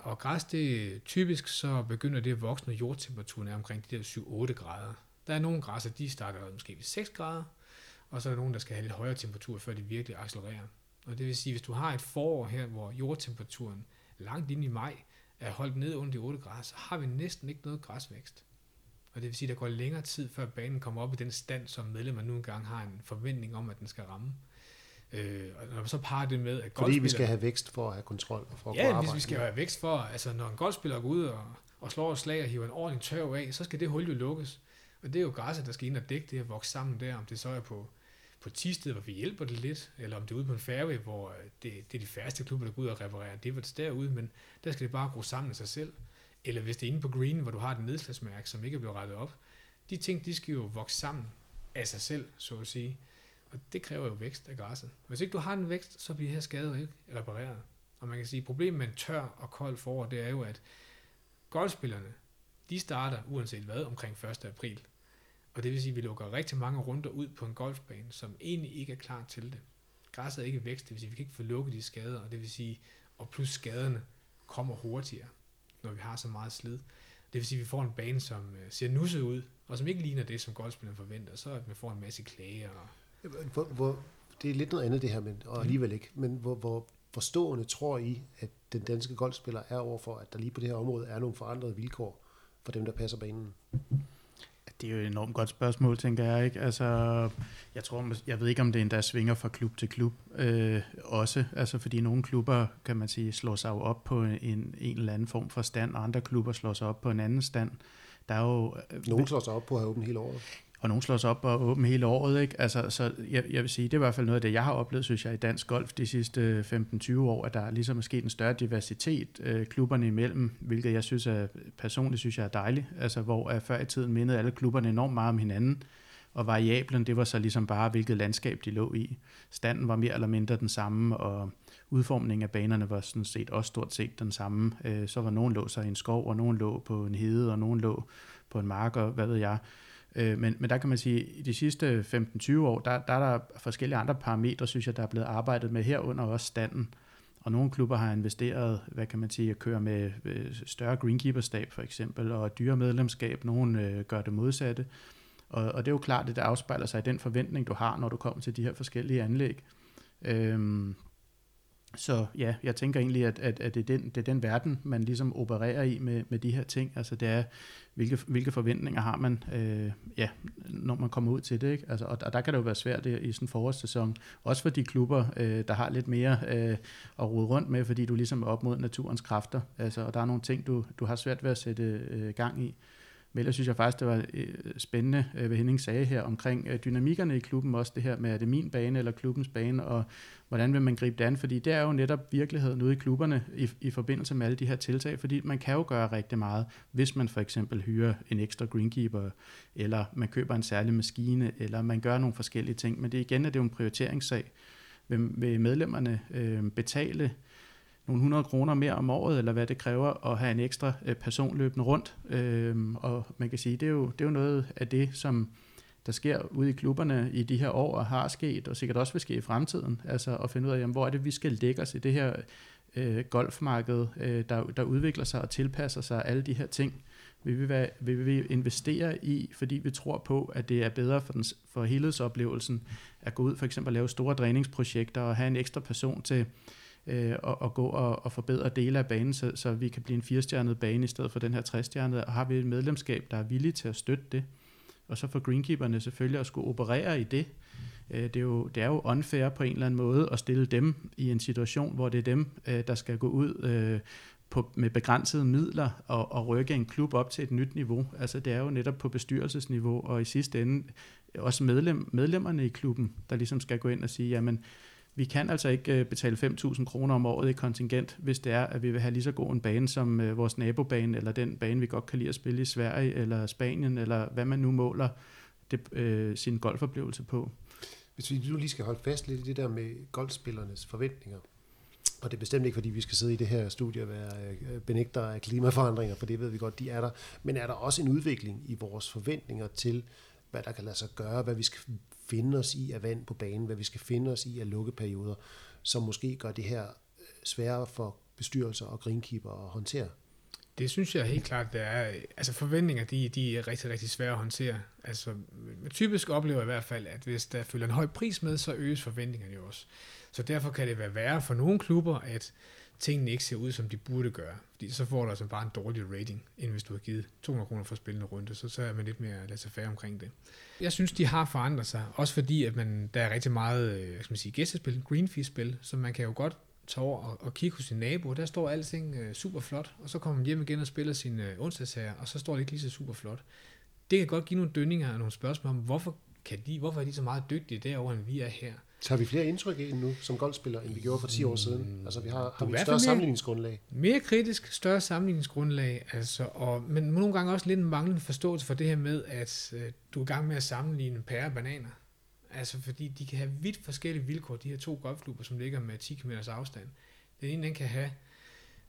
Og græs, det typisk så begynder det at vokse, når jordtemperaturen er omkring de der 7-8 grader. Der er nogle græsser, de starter måske ved 6 grader, og så er der nogle, der skal have lidt højere temperatur, før de virkelig accelererer. Og det vil sige, hvis du har et forår her, hvor jordtemperaturen langt ind i maj er holdt ned under de 8 grader, så har vi næsten ikke noget græsvækst. Og det vil sige, at der går længere tid, før banen kommer op i den stand, som medlemmer nu engang har en forventning om, at den skal ramme. Øh, og når så parer det med, at Fordi vi skal have vækst for at have kontrol og for at Ja, hvis vi skal have vækst for, altså når en golfspiller går ud og, og slår og slag og hiver en ordentlig tørv af, så skal det hul jo lukkes. Og det er jo græsset, der skal ind og dække det og vokse sammen der, om det så er på, på Tisted, hvor vi hjælper det lidt, eller om det er ude på en fairway, hvor øh, det, det er de færreste klubber, der går ud og reparerer det var derude, men der skal det bare gro sammen af sig selv. Eller hvis det er inde på green, hvor du har et nedslagsmærke, som ikke er blevet rettet op, de ting, de skal jo vokse sammen af sig selv, så at sige. Og det kræver jo vækst af græsset. Hvis ikke du har en vækst, så bliver de her skader ikke repareret. Og man kan sige, at problemet med en tør og kold forår, det er jo, at golfspillerne, de starter uanset hvad omkring 1. april. Og det vil sige, at vi lukker rigtig mange runder ud på en golfbane, som egentlig ikke er klar til det. Græsset er ikke vækst, det vil sige, at vi kan ikke få lukket de skader, og det vil sige, og plus skaderne kommer hurtigere, når vi har så meget slid. Det vil sige, at vi får en bane, som øh, ser nusset ud, og som ikke ligner det, som golfspillerne forventer, så at vi får en masse klager og hvor, hvor, det er lidt noget andet det her, men, og alligevel ikke. Men hvor, hvor forstående tror I, at den danske golfspiller er overfor, at der lige på det her område er nogle forandrede vilkår for dem, der passer banen? Det er jo et enormt godt spørgsmål, tænker jeg. Ikke? Altså, jeg, tror, jeg ved ikke, om det endda svinger fra klub til klub øh, også. Altså, fordi nogle klubber, kan man sige, slår sig jo op på en, en eller anden form for stand, og andre klubber slår sig op på en anden stand. Der er jo, øh, Nogle slår sig op på at have åbent hele året og nogen slår sig op og åben hele året. Ikke? Altså, så jeg, jeg vil sige, det er i hvert fald noget af det, jeg har oplevet, synes jeg, i dansk golf de sidste øh, 15-20 år, at der ligesom er sket en større diversitet øh, klubberne imellem, hvilket jeg synes er, personligt synes jeg er dejligt. Altså, hvor jeg før i tiden mindede alle klubberne enormt meget om hinanden, og variablen, det var så ligesom bare, hvilket landskab de lå i. Standen var mere eller mindre den samme, og udformningen af banerne var sådan set også stort set den samme. Øh, så var nogen lå sig i en skov, og nogen lå på en hede, og nogen lå på en mark, og hvad ved jeg. Øh, men, men der kan man sige, at i de sidste 15-20 år, der, der er der forskellige andre parametre, synes jeg, der er blevet arbejdet med herunder også standen. Og nogle klubber har investeret, hvad kan man sige, at køre med øh, større greenkeeper-stab for eksempel, og dyre medlemskab, nogle øh, gør det modsatte. Og, og det er jo klart, at det afspejler sig i den forventning, du har, når du kommer til de her forskellige anlæg. Øhm, så ja, jeg tænker egentlig, at, at, at det, er den, det er den verden, man ligesom opererer i med, med de her ting. Altså det er, hvilke, hvilke forventninger har man, øh, ja, når man kommer ud til det. Ikke? Altså, og, og der kan det jo være svært det, i sådan en forårssæson. Også for de klubber, øh, der har lidt mere øh, at rode rundt med, fordi du ligesom er op mod naturens kræfter. Altså, og der er nogle ting, du, du har svært ved at sætte øh, gang i. Men ellers synes jeg faktisk, det var øh, spændende, øh, hvad Henning sagde her, omkring øh, dynamikkerne i klubben, også det her med, er det min bane eller klubbens bane, og hvordan vil man gribe det an, fordi det er jo netop virkeligheden ude i klubberne i, i forbindelse med alle de her tiltag, fordi man kan jo gøre rigtig meget, hvis man for eksempel hyrer en ekstra greenkeeper, eller man køber en særlig maskine, eller man gør nogle forskellige ting, men det igen er det jo en prioriteringssag. Vil, vil medlemmerne øh, betale nogle 100 kroner mere om året, eller hvad det kræver at have en ekstra øh, person løbende rundt. Øh, og man kan sige, det er, jo, det er jo noget af det, som der sker ude i klubberne i de her år, og har sket, og sikkert også vil ske i fremtiden. Altså at finde ud af, jamen, hvor er det, vi skal lægge os i det her øh, golfmarked, øh, der, der udvikler sig og tilpasser sig alle de her ting. Vi vil, vi investere i, fordi vi tror på, at det er bedre for, den, for helhedsoplevelsen at gå ud for eksempel og lave store træningsprojekter og have en ekstra person til øh, og, og gå og, og forbedre dele af banen, så, så vi kan blive en firestjernet bane i stedet for den her trestjernede, og har vi et medlemskab, der er villig til at støtte det, og så for greenkeeperne selvfølgelig at skulle operere i det. Øh, det, er jo, det er jo unfair på en eller anden måde at stille dem i en situation, hvor det er dem, øh, der skal gå ud øh, på, med begrænsede midler og, og rykke en klub op til et nyt niveau. Altså det er jo netop på bestyrelsesniveau, og i sidste ende også medlem, medlemmerne i klubben, der ligesom skal gå ind og sige, jamen vi kan altså ikke øh, betale 5.000 kroner om året i kontingent, hvis det er, at vi vil have lige så god en bane som øh, vores nabobane, eller den bane, vi godt kan lide at spille i Sverige, eller Spanien, eller hvad man nu måler det, øh, sin golfoplevelse på. Hvis vi nu lige skal holde fast lidt i det der med golfspillernes forventninger, og det er bestemt ikke, fordi vi skal sidde i det her studie og være øh, benægter af klimaforandringer, for det ved vi godt, de er der. Men er der også en udvikling i vores forventninger til, hvad der kan lade sig gøre, hvad vi skal finde os i af vand på banen, hvad vi skal finde os i af lukkeperioder, som måske gør det her øh, sværere for bestyrelser og greenkeeper at håndtere? Det synes jeg helt klart, det er. Øh, altså forventninger, de, de er rigtig, rigtig svære at håndtere. Altså typisk oplever jeg i hvert fald, at hvis der følger en høj pris med, så øges forventningerne jo også. Så derfor kan det være værre for nogle klubber, at tingene ikke ser ud, som de burde gøre. Fordi så får du altså bare en dårlig rating, end hvis du har givet 200 kroner for spillende runde, så, så er man lidt mere lade sig færre omkring det. Jeg synes, de har forandret sig, også fordi at man, der er rigtig meget øh, hvad skal man sige, gæstespil, greenfee-spil, så man kan jo godt tage over og, og kigge hos sin nabo, der står alting øh, super flot, og så kommer man hjem igen og spiller sin øh, onsdagsherre, og så står det ikke lige så super flot. Det kan godt give nogle dønninger og nogle spørgsmål om, hvorfor, kan de, hvorfor er de så meget dygtige derovre, end vi er her? Tager vi flere indtryk ind nu som golfspillere, end vi gjorde for 10 år siden? Altså, vi har, har vi et større mere, sammenligningsgrundlag? Mere kritisk, større sammenligningsgrundlag, altså, og, men nogle gange også lidt en manglende forståelse for det her med, at øh, du er i gang med at sammenligne pære og bananer. Altså, fordi de kan have vidt forskellige vilkår, de her to golfklubber, som ligger med 10 km afstand. Den ene, den kan have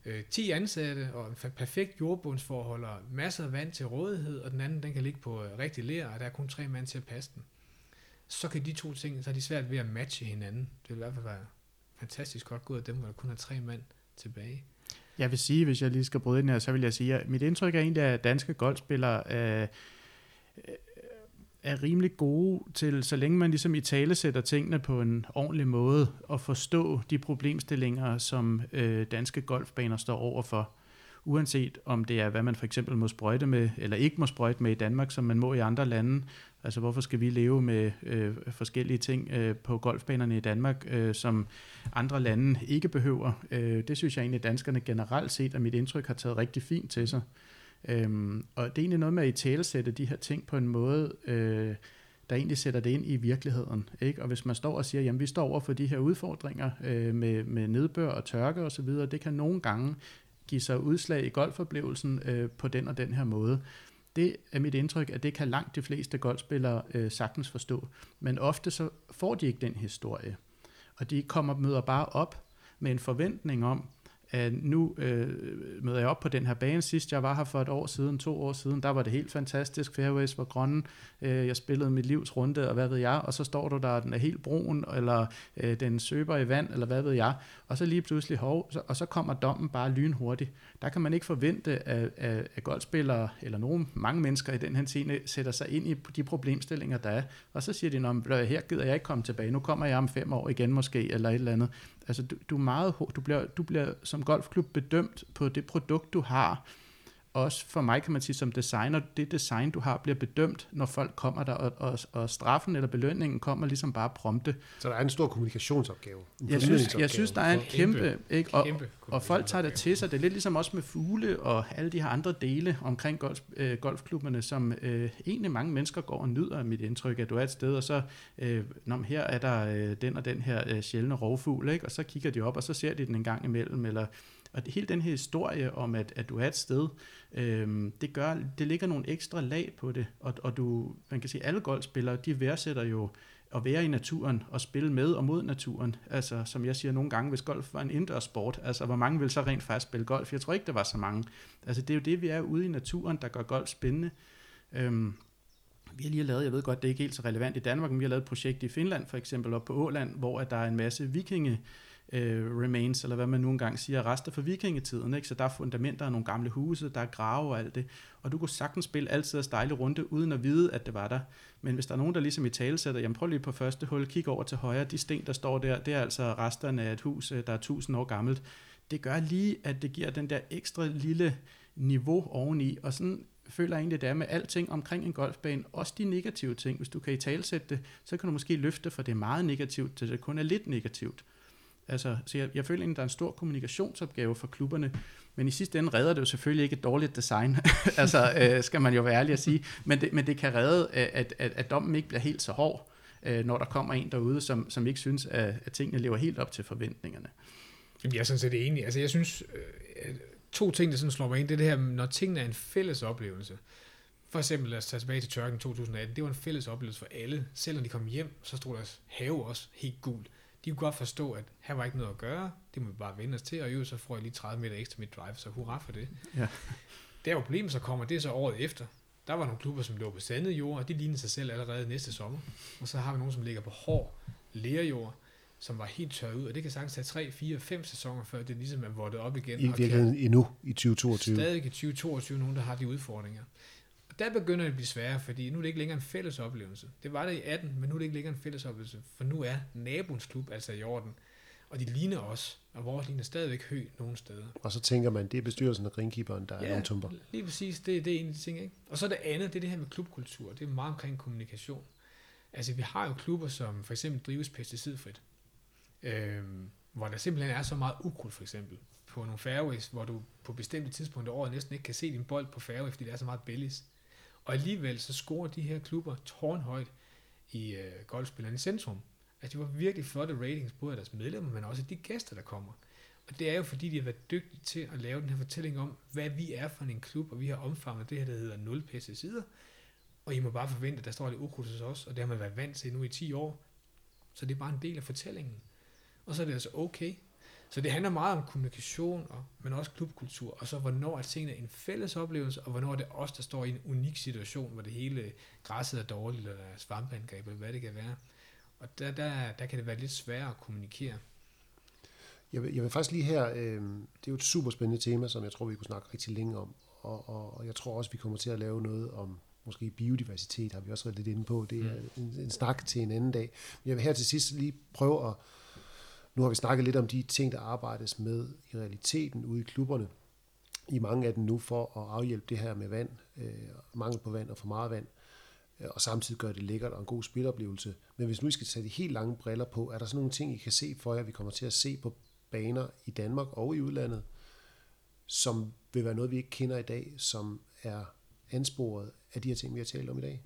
øh, 10 ansatte og en perfekt jordbundsforhold og masser af vand til rådighed, og den anden, den kan ligge på øh, rigtig lær, og der er kun tre mand til at passe den så kan de to ting, så er de svært ved at matche hinanden. Det vil i hvert fald være fantastisk godt gået af dem, hvor der kun er tre mand tilbage. Jeg vil sige, hvis jeg lige skal bryde ind her, så vil jeg sige, at mit indtryk er egentlig, at danske golfspillere er, er rimelig gode til, så længe man ligesom i tale sætter tingene på en ordentlig måde, og forstå de problemstillinger, som øh, danske golfbaner står overfor uanset om det er, hvad man for eksempel må sprøjte med, eller ikke må sprøjte med i Danmark, som man må i andre lande. Altså hvorfor skal vi leve med øh, forskellige ting øh, på golfbanerne i Danmark, øh, som andre lande ikke behøver. Øh, det synes jeg egentlig, at danskerne generelt set, at mit indtryk, har taget rigtig fint til sig. Øhm, og det er egentlig noget med at i talesætte de her ting på en måde, øh, der egentlig sætter det ind i virkeligheden. Ikke? Og hvis man står og siger, jamen vi står over for de her udfordringer øh, med, med nedbør og tørke osv., det kan nogle gange give sig udslag i golfoplevelsen øh, på den og den her måde. Det er mit indtryk, at det kan langt de fleste golfspillere øh, sagtens forstå. Men ofte så får de ikke den historie. Og de kommer møder bare op med en forventning om, at nu øh, møder jeg op på den her bane. Sidst jeg var her for et år siden, to år siden, der var det helt fantastisk. Fairways var grønne. Øh, jeg spillede mit livs runde, og hvad ved jeg. Og så står du der, den er helt brun, eller øh, den søber i vand, eller hvad ved jeg. Og så lige pludselig, hov, så, og så kommer dommen bare lynhurtigt. Der kan man ikke forvente, at, at, at golfspillere, eller nogen, mange mennesker i den her scene, sætter sig ind i de problemstillinger, der er. Og så siger de, her gider jeg ikke komme tilbage. Nu kommer jeg om fem år igen måske, eller et eller andet. Altså, du, du, er meget, du, bliver, du bliver som golfklub bedømt på det produkt, du har, også for mig, kan man sige, som designer, det design, du har, bliver bedømt, når folk kommer der, og, og, og straffen eller belønningen kommer ligesom bare prompte. Så der er en stor kommunikationsopgave. En Jeg synes, jeg synes, der er en Kæmpe, kæmpe, ikke? Og, Kæmpe og folk tager det til sig. Det er lidt ligesom også med fugle og alle de her andre dele omkring golf, øh, golfklubberne, som øh, egentlig mange mennesker går og nyder af mit indtryk, at du er et sted, og så, øh, Nå, men her er der øh, den og den her øh, sjældne rovfugl, ikke? og så kigger de op, og så ser de den en gang imellem, eller og det, hele den her historie om, at, at du er et sted, øh, det gør, det ligger nogle ekstra lag på det, og, og du, man kan sige, alle golfspillere, de værdsætter jo at være i naturen og spille med og mod naturen. Altså, som jeg siger nogle gange, hvis golf var en indendørssport, altså, hvor mange vil så rent faktisk spille golf? Jeg tror ikke, der var så mange. Altså, det er jo det, vi er ude i naturen, der gør golf spændende. Øhm, vi har lige lavet, jeg ved godt, det er ikke helt så relevant i Danmark, men vi har lavet et projekt i Finland, for eksempel op på Åland, hvor at der er en masse vikinge øh, remains, eller hvad man nu engang siger, rester fra vikingetiden. Ikke? Så der er fundamenter af nogle gamle huse, der er grave og alt det. Og du kunne sagtens spille altid af stejle runde, uden at vide, at det var der. Men hvis der er nogen, der ligesom i tale sætter, jamen prøv lige på første hul, kig over til højre, de sten, der står der, det er altså resterne af et hus, øh, der er tusind år gammelt. Det gør lige, at det giver den der ekstra lille niveau oveni, og sådan føler jeg egentlig, det er med alting omkring en golfbane, også de negative ting. Hvis du kan i talsætte det, så kan du måske løfte fra det meget negativt, til det kun er lidt negativt. Altså, så jeg, jeg føler egentlig, der er en stor kommunikationsopgave for klubberne, men i sidste ende redder det jo selvfølgelig ikke et dårligt design, (laughs) altså øh, skal man jo være ærlig at sige, men det, men det kan redde, øh, at, at, at dommen ikke bliver helt så hård, øh, når der kommer en derude, som, som ikke synes, at, at tingene lever helt op til forventningerne. Jamen, jeg er sådan set enig. Altså, jeg synes, øh, øh to ting, der sådan slår mig ind, det er det her, når tingene er en fælles oplevelse. For eksempel, lad os tage tilbage til tørken 2018. Det var en fælles oplevelse for alle. Selv når de kom hjem, så stod deres have også helt gul. De kunne godt forstå, at her var ikke noget at gøre. Det må vi bare vende os til, og jo, så får jeg lige 30 meter ekstra mit drive, så hurra for det. Ja. Der hvor problemet så kommer, det er så året efter. Der var nogle klubber, som lå på sandet jord, og de lignede sig selv allerede næste sommer. Og så har vi nogle, som ligger på hård lerjord, som var helt tørret ud, og det kan sagtens tage 3, 4, 5 sæsoner, før det ligesom er vortet op igen. I virkeligheden endnu i 2022. stadig i 2022 nogen, der har de udfordringer. Der begynder det at blive sværere, fordi nu er det ikke længere en fælles oplevelse. Det var det i 18, men nu er det ikke længere en fælles oplevelse, for nu er naboens klub altså i orden. Og de ligner os, og vores ligner stadigvæk hø nogle steder. Og så tænker man, det er bestyrelsen og greenkeeperen, der er nogle tumper. lige præcis. Det, det er en af de ting, ikke? Og så det andet, det er det her med klubkultur. Det er meget omkring kommunikation. Altså, vi har jo klubber, som for eksempel drives pesticidfrit. Øhm, hvor der simpelthen er så meget ukrudt, for eksempel. På nogle fairways, hvor du på bestemte tidspunkter året næsten ikke kan se din bold på fairway, fordi det er så meget billigt. Og alligevel så scorer de her klubber tårnhøjt i øh, golfspillerne i centrum. Altså, de var virkelig flotte ratings, både af deres medlemmer, men også af de gæster, der kommer. Og det er jo fordi, de har været dygtige til at lave den her fortælling om, hvad vi er for en klub, og vi har omfanget det her, der hedder 0 pesticider. Og I må bare forvente, at der står lidt ukrudt hos os, og det har man været vant til nu i 10 år. Så det er bare en del af fortællingen. Og så er det altså okay. Så det handler meget om kommunikation, og, men også klubkultur, og så hvornår er tingene en fælles oplevelse, og hvornår er det os, der står i en unik situation, hvor det hele græsset er dårligt, eller der er svampeangreb, eller hvad det kan være. Og der, der, der kan det være lidt sværere at kommunikere. Jeg vil, jeg vil faktisk lige her, øh, det er jo et super spændende tema, som jeg tror, vi kunne snakke rigtig længe om, og, og, og jeg tror også, vi kommer til at lave noget om måske biodiversitet, har vi også været lidt inde på. Det er en, en snak til en anden dag. Men jeg vil her til sidst lige prøve at, nu har vi snakket lidt om de ting, der arbejdes med i realiteten ude i klubberne, i mange af dem nu for at afhjælpe det her med vand, øh, mangel på vand og for meget vand, øh, og samtidig gøre det lækkert og en god spiloplevelse. Men hvis nu I skal tage de helt lange briller på, er der sådan nogle ting, I kan se for jer, vi kommer til at se på baner i Danmark og i udlandet, som vil være noget, vi ikke kender i dag, som er ansporet af de her ting, vi har talt om i dag?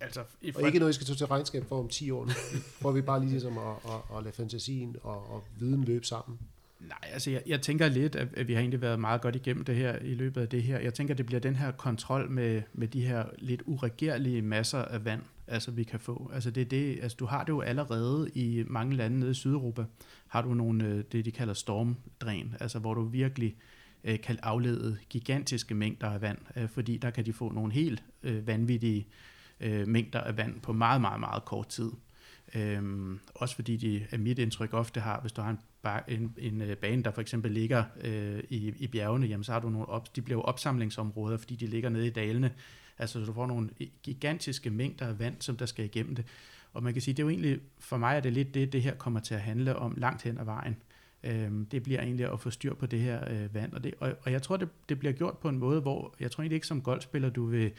Altså, i Og ikke noget, I skal tage til regnskab for om 10 år nu. Hvor vi bare lige ligesom at, at, at lade fantasien og, og viden løbe sammen. Nej, altså jeg, jeg tænker lidt, at, at vi har egentlig været meget godt igennem det her i løbet af det her. Jeg tænker, at det bliver den her kontrol med, med de her lidt uregerlige masser af vand, altså vi kan få. Altså det er det, altså du har det jo allerede i mange lande nede i Sydeuropa, har du nogle, øh, det de kalder stormdræn, altså hvor du virkelig øh, kan aflede gigantiske mængder af vand, øh, fordi der kan de få nogle helt øh, vanvittige øh, øh, mængder af vand på meget, meget, meget kort tid. Øhm, også fordi de, af mit indtryk ofte har, hvis du har en, bar, en, en øh, bane, der for eksempel ligger øh, i, i bjergene, jamen så har du nogle op, de bliver jo opsamlingsområder, fordi de ligger nede i dalene. Altså så du får nogle gigantiske mængder af vand, som der skal igennem det. Og man kan sige, det er jo egentlig, for mig er det lidt det, det her kommer til at handle om langt hen ad vejen. Øhm, det bliver egentlig at få styr på det her øh, vand, og, det, og, og jeg tror, det, det bliver gjort på en måde, hvor jeg tror egentlig ikke som golfspiller, du vil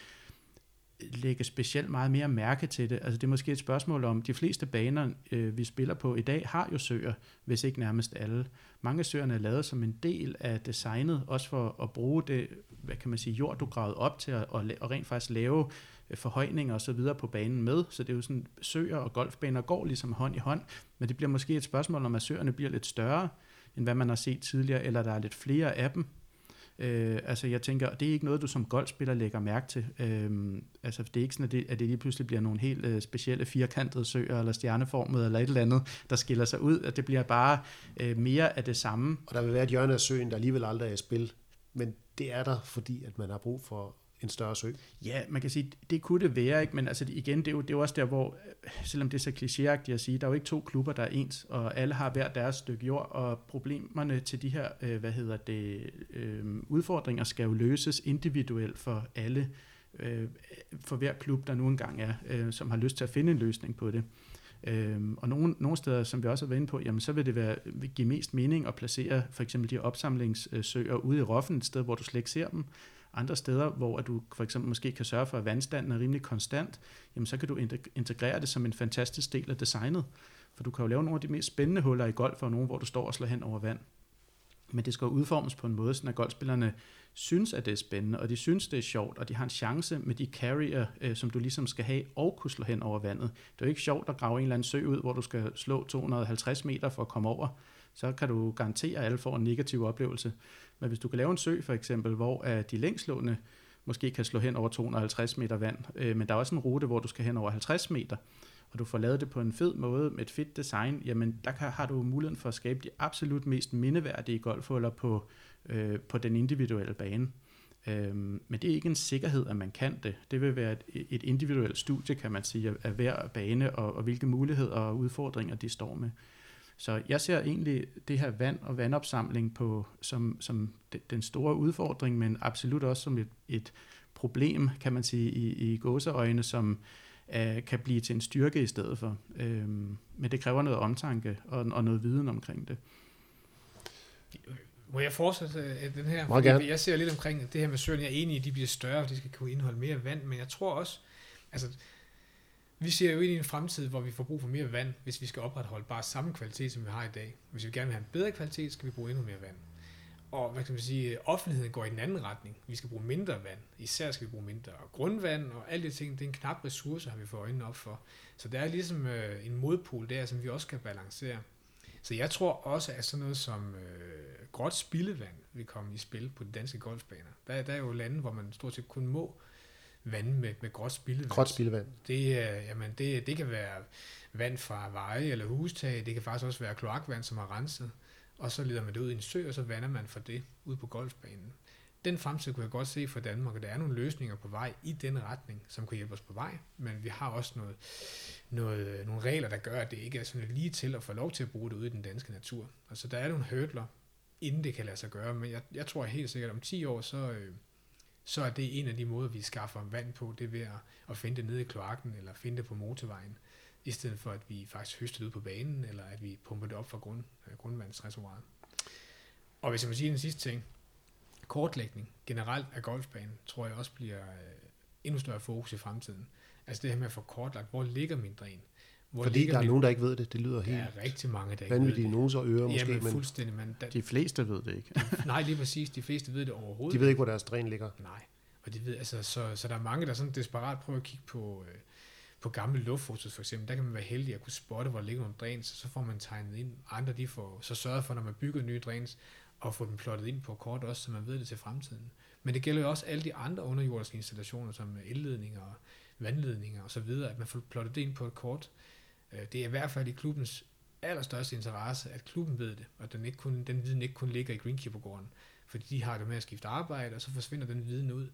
lægge specielt meget mere mærke til det. Altså det er måske et spørgsmål om, de fleste baner, øh, vi spiller på i dag, har jo søer, hvis ikke nærmest alle. Mange af søerne er lavet som en del af designet, også for at bruge det, hvad kan man sige, jord, du gravede op til at, og, og rent faktisk lave øh, forhøjninger og så videre på banen med. Så det er jo sådan, søer og golfbaner går ligesom hånd i hånd, men det bliver måske et spørgsmål om, at søerne bliver lidt større, end hvad man har set tidligere, eller der er lidt flere af dem, Øh, altså jeg tænker, det er ikke noget, du som golfspiller lægger mærke til. Øh, altså det er ikke sådan, at det, at det lige pludselig bliver nogle helt øh, specielle firkantede søer, eller stjerneformede, eller et eller andet, der skiller sig ud. At det bliver bare øh, mere af det samme. Og der vil være et hjørne af søen, der alligevel aldrig er i spil. Men det er der, fordi at man har brug for en større sø. Ja, man kan sige, det kunne det være, ikke? men altså igen, det er, jo, det er jo også der, hvor, øh, selvom det er så klichéagtigt at sige, der er jo ikke to klubber, der er ens, og alle har hver deres stykke jord, og problemerne til de her, øh, hvad hedder det, øh, udfordringer skal jo løses individuelt for alle, øh, for hver klub, der nu engang er, øh, som har lyst til at finde en løsning på det. Øhm, og nogle, nogle steder, som vi også har været inde på, jamen, så vil det være, vil give mest mening at placere for eksempel de opsamlingssøer ude i roffen, et sted, hvor du slet ikke ser dem, andre steder, hvor at du for eksempel måske kan sørge for, at vandstanden er rimelig konstant, jamen så kan du integrere det som en fantastisk del af designet. For du kan jo lave nogle af de mest spændende huller i golf, og nogle, hvor du står og slår hen over vand. Men det skal jo udformes på en måde, så at golfspillerne synes, at det er spændende, og de synes, det er sjovt, og de har en chance med de carrier, øh, som du ligesom skal have, og kunne slå hen over vandet. Det er jo ikke sjovt at grave en eller anden sø ud, hvor du skal slå 250 meter for at komme over. Så kan du garantere, at alle får en negativ oplevelse. Men hvis du kan lave en sø for eksempel, hvor de længslående måske kan slå hen over 250 meter vand, øh, men der er også en rute, hvor du skal hen over 50 meter, og du får lavet det på en fed måde med et fedt design, jamen der kan, har du muligheden for at skabe de absolut mest mindeværdige golfhuller på, øh, på den individuelle bane. Øhm, men det er ikke en sikkerhed, at man kan det. Det vil være et, et individuelt studie, kan man sige, af hver bane og, og hvilke muligheder og udfordringer de står med. Så jeg ser egentlig det her vand og vandopsamling på, som, som den store udfordring, men absolut også som et, et problem, kan man sige, i, i gåseøjne, som uh, kan blive til en styrke i stedet for. Øhm, men det kræver noget omtanke og, og noget viden omkring det. Må jeg fortsætte uh, den her? Meget gerne. Jeg ser lidt omkring det her med søerne. Jeg er enig i, at de bliver større, og de skal kunne indeholde mere vand, men jeg tror også, altså vi ser jo ind i en fremtid, hvor vi får brug for mere vand, hvis vi skal opretholde bare samme kvalitet, som vi har i dag. Hvis vi gerne vil have en bedre kvalitet, skal vi bruge endnu mere vand. Og hvad kan man sige, offentligheden går i den anden retning. Vi skal bruge mindre vand. Især skal vi bruge mindre grundvand, og alle de ting, det er en knap ressource, har vi fået øjnene op for. Så der er ligesom øh, en modpol der, som vi også skal balancere. Så jeg tror også, at sådan noget som øh, gråt spildevand vil komme i spil på de danske golfbaner. Der, der er jo lande, hvor man stort set kun må vand med, med gråt spildevand. Gråt spildevand. Det, jamen det, det kan være vand fra veje eller hustag, det kan faktisk også være kloakvand, som er renset, og så leder man det ud i en sø, og så vander man for det ud på golfbanen. Den fremtid kunne jeg godt se for Danmark, og der er nogle løsninger på vej i den retning, som kan hjælpe os på vej, men vi har også noget, noget, nogle regler, der gør, at det ikke er sådan lige til at få lov til at bruge det ude i den danske natur. Altså der er nogle hurdler, inden det kan lade sig gøre, men jeg, jeg tror helt sikkert, at om 10 år, så, øh, så er det en af de måder, vi skaffer vand på, det er ved at, at finde det nede i kloakken, eller finde det på motorvejen, i stedet for at vi faktisk høster det ud på banen, eller at vi pumper det op fra grund, øh, grundvandsreservoiret. Og hvis jeg må sige den sidste ting, kortlægning generelt af golfbanen, tror jeg også bliver øh, endnu større fokus i fremtiden. Altså det her med at få kortlagt, hvor ligger min dræn? Hvor Fordi der er nogen, der ikke ved det. Det lyder helt... Der er rigtig mange, der ikke ved det. nogen så ører måske. Jamen, men fuldstændig. Men da... De fleste ved det ikke. (laughs) nej, lige præcis. De fleste ved det overhovedet. De ved ikke, hvor deres dræn ligger. Nej. Og de ved, altså, så, så der er mange, der sådan desperat prøver at kigge på, øh, på gamle luftfotos for eksempel. Der kan man være heldig at kunne spotte, hvor der ligger nogle dræns, så får man tegnet ind. Andre de får så sørget for, når man bygger nye dræns, og få dem plottet ind på kort også, så man ved det til fremtiden. Men det gælder jo også alle de andre underjordiske installationer, som elledninger og vandledninger osv., at man får plottet det ind på et kort, Øh, det er i hvert fald i klubbens allerstørste interesse, at klubben ved det, og den, ikke kun, den viden ikke kun ligger i Greenkeeper-gården, fordi de har det med at skifte arbejde, og så forsvinder den viden ud.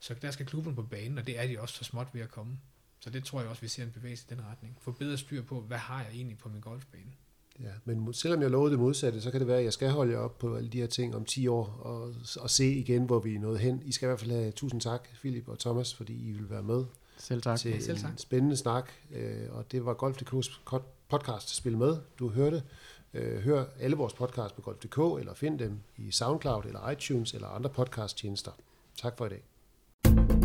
Så der skal klubben på banen, og det er de også så småt ved at komme. Så det tror jeg også, vi ser en bevægelse i den retning. Få bedre styr på, hvad har jeg egentlig på min golfbane. Ja, men selvom jeg lovede det modsatte, så kan det være, at jeg skal holde jer op på alle de her ting om 10 år og, og se igen, hvor vi er nået hen. I skal i hvert fald have tusind tak, Philip og Thomas, fordi I vil være med selv tak. til selv tak. en spændende snak. Øh, og det var Golf.dk's podcast Spil Med, du hørte. Øh, hør alle vores podcasts på golf.dk, eller find dem i SoundCloud, eller iTunes, eller andre podcasttjenester. Tak for i dag.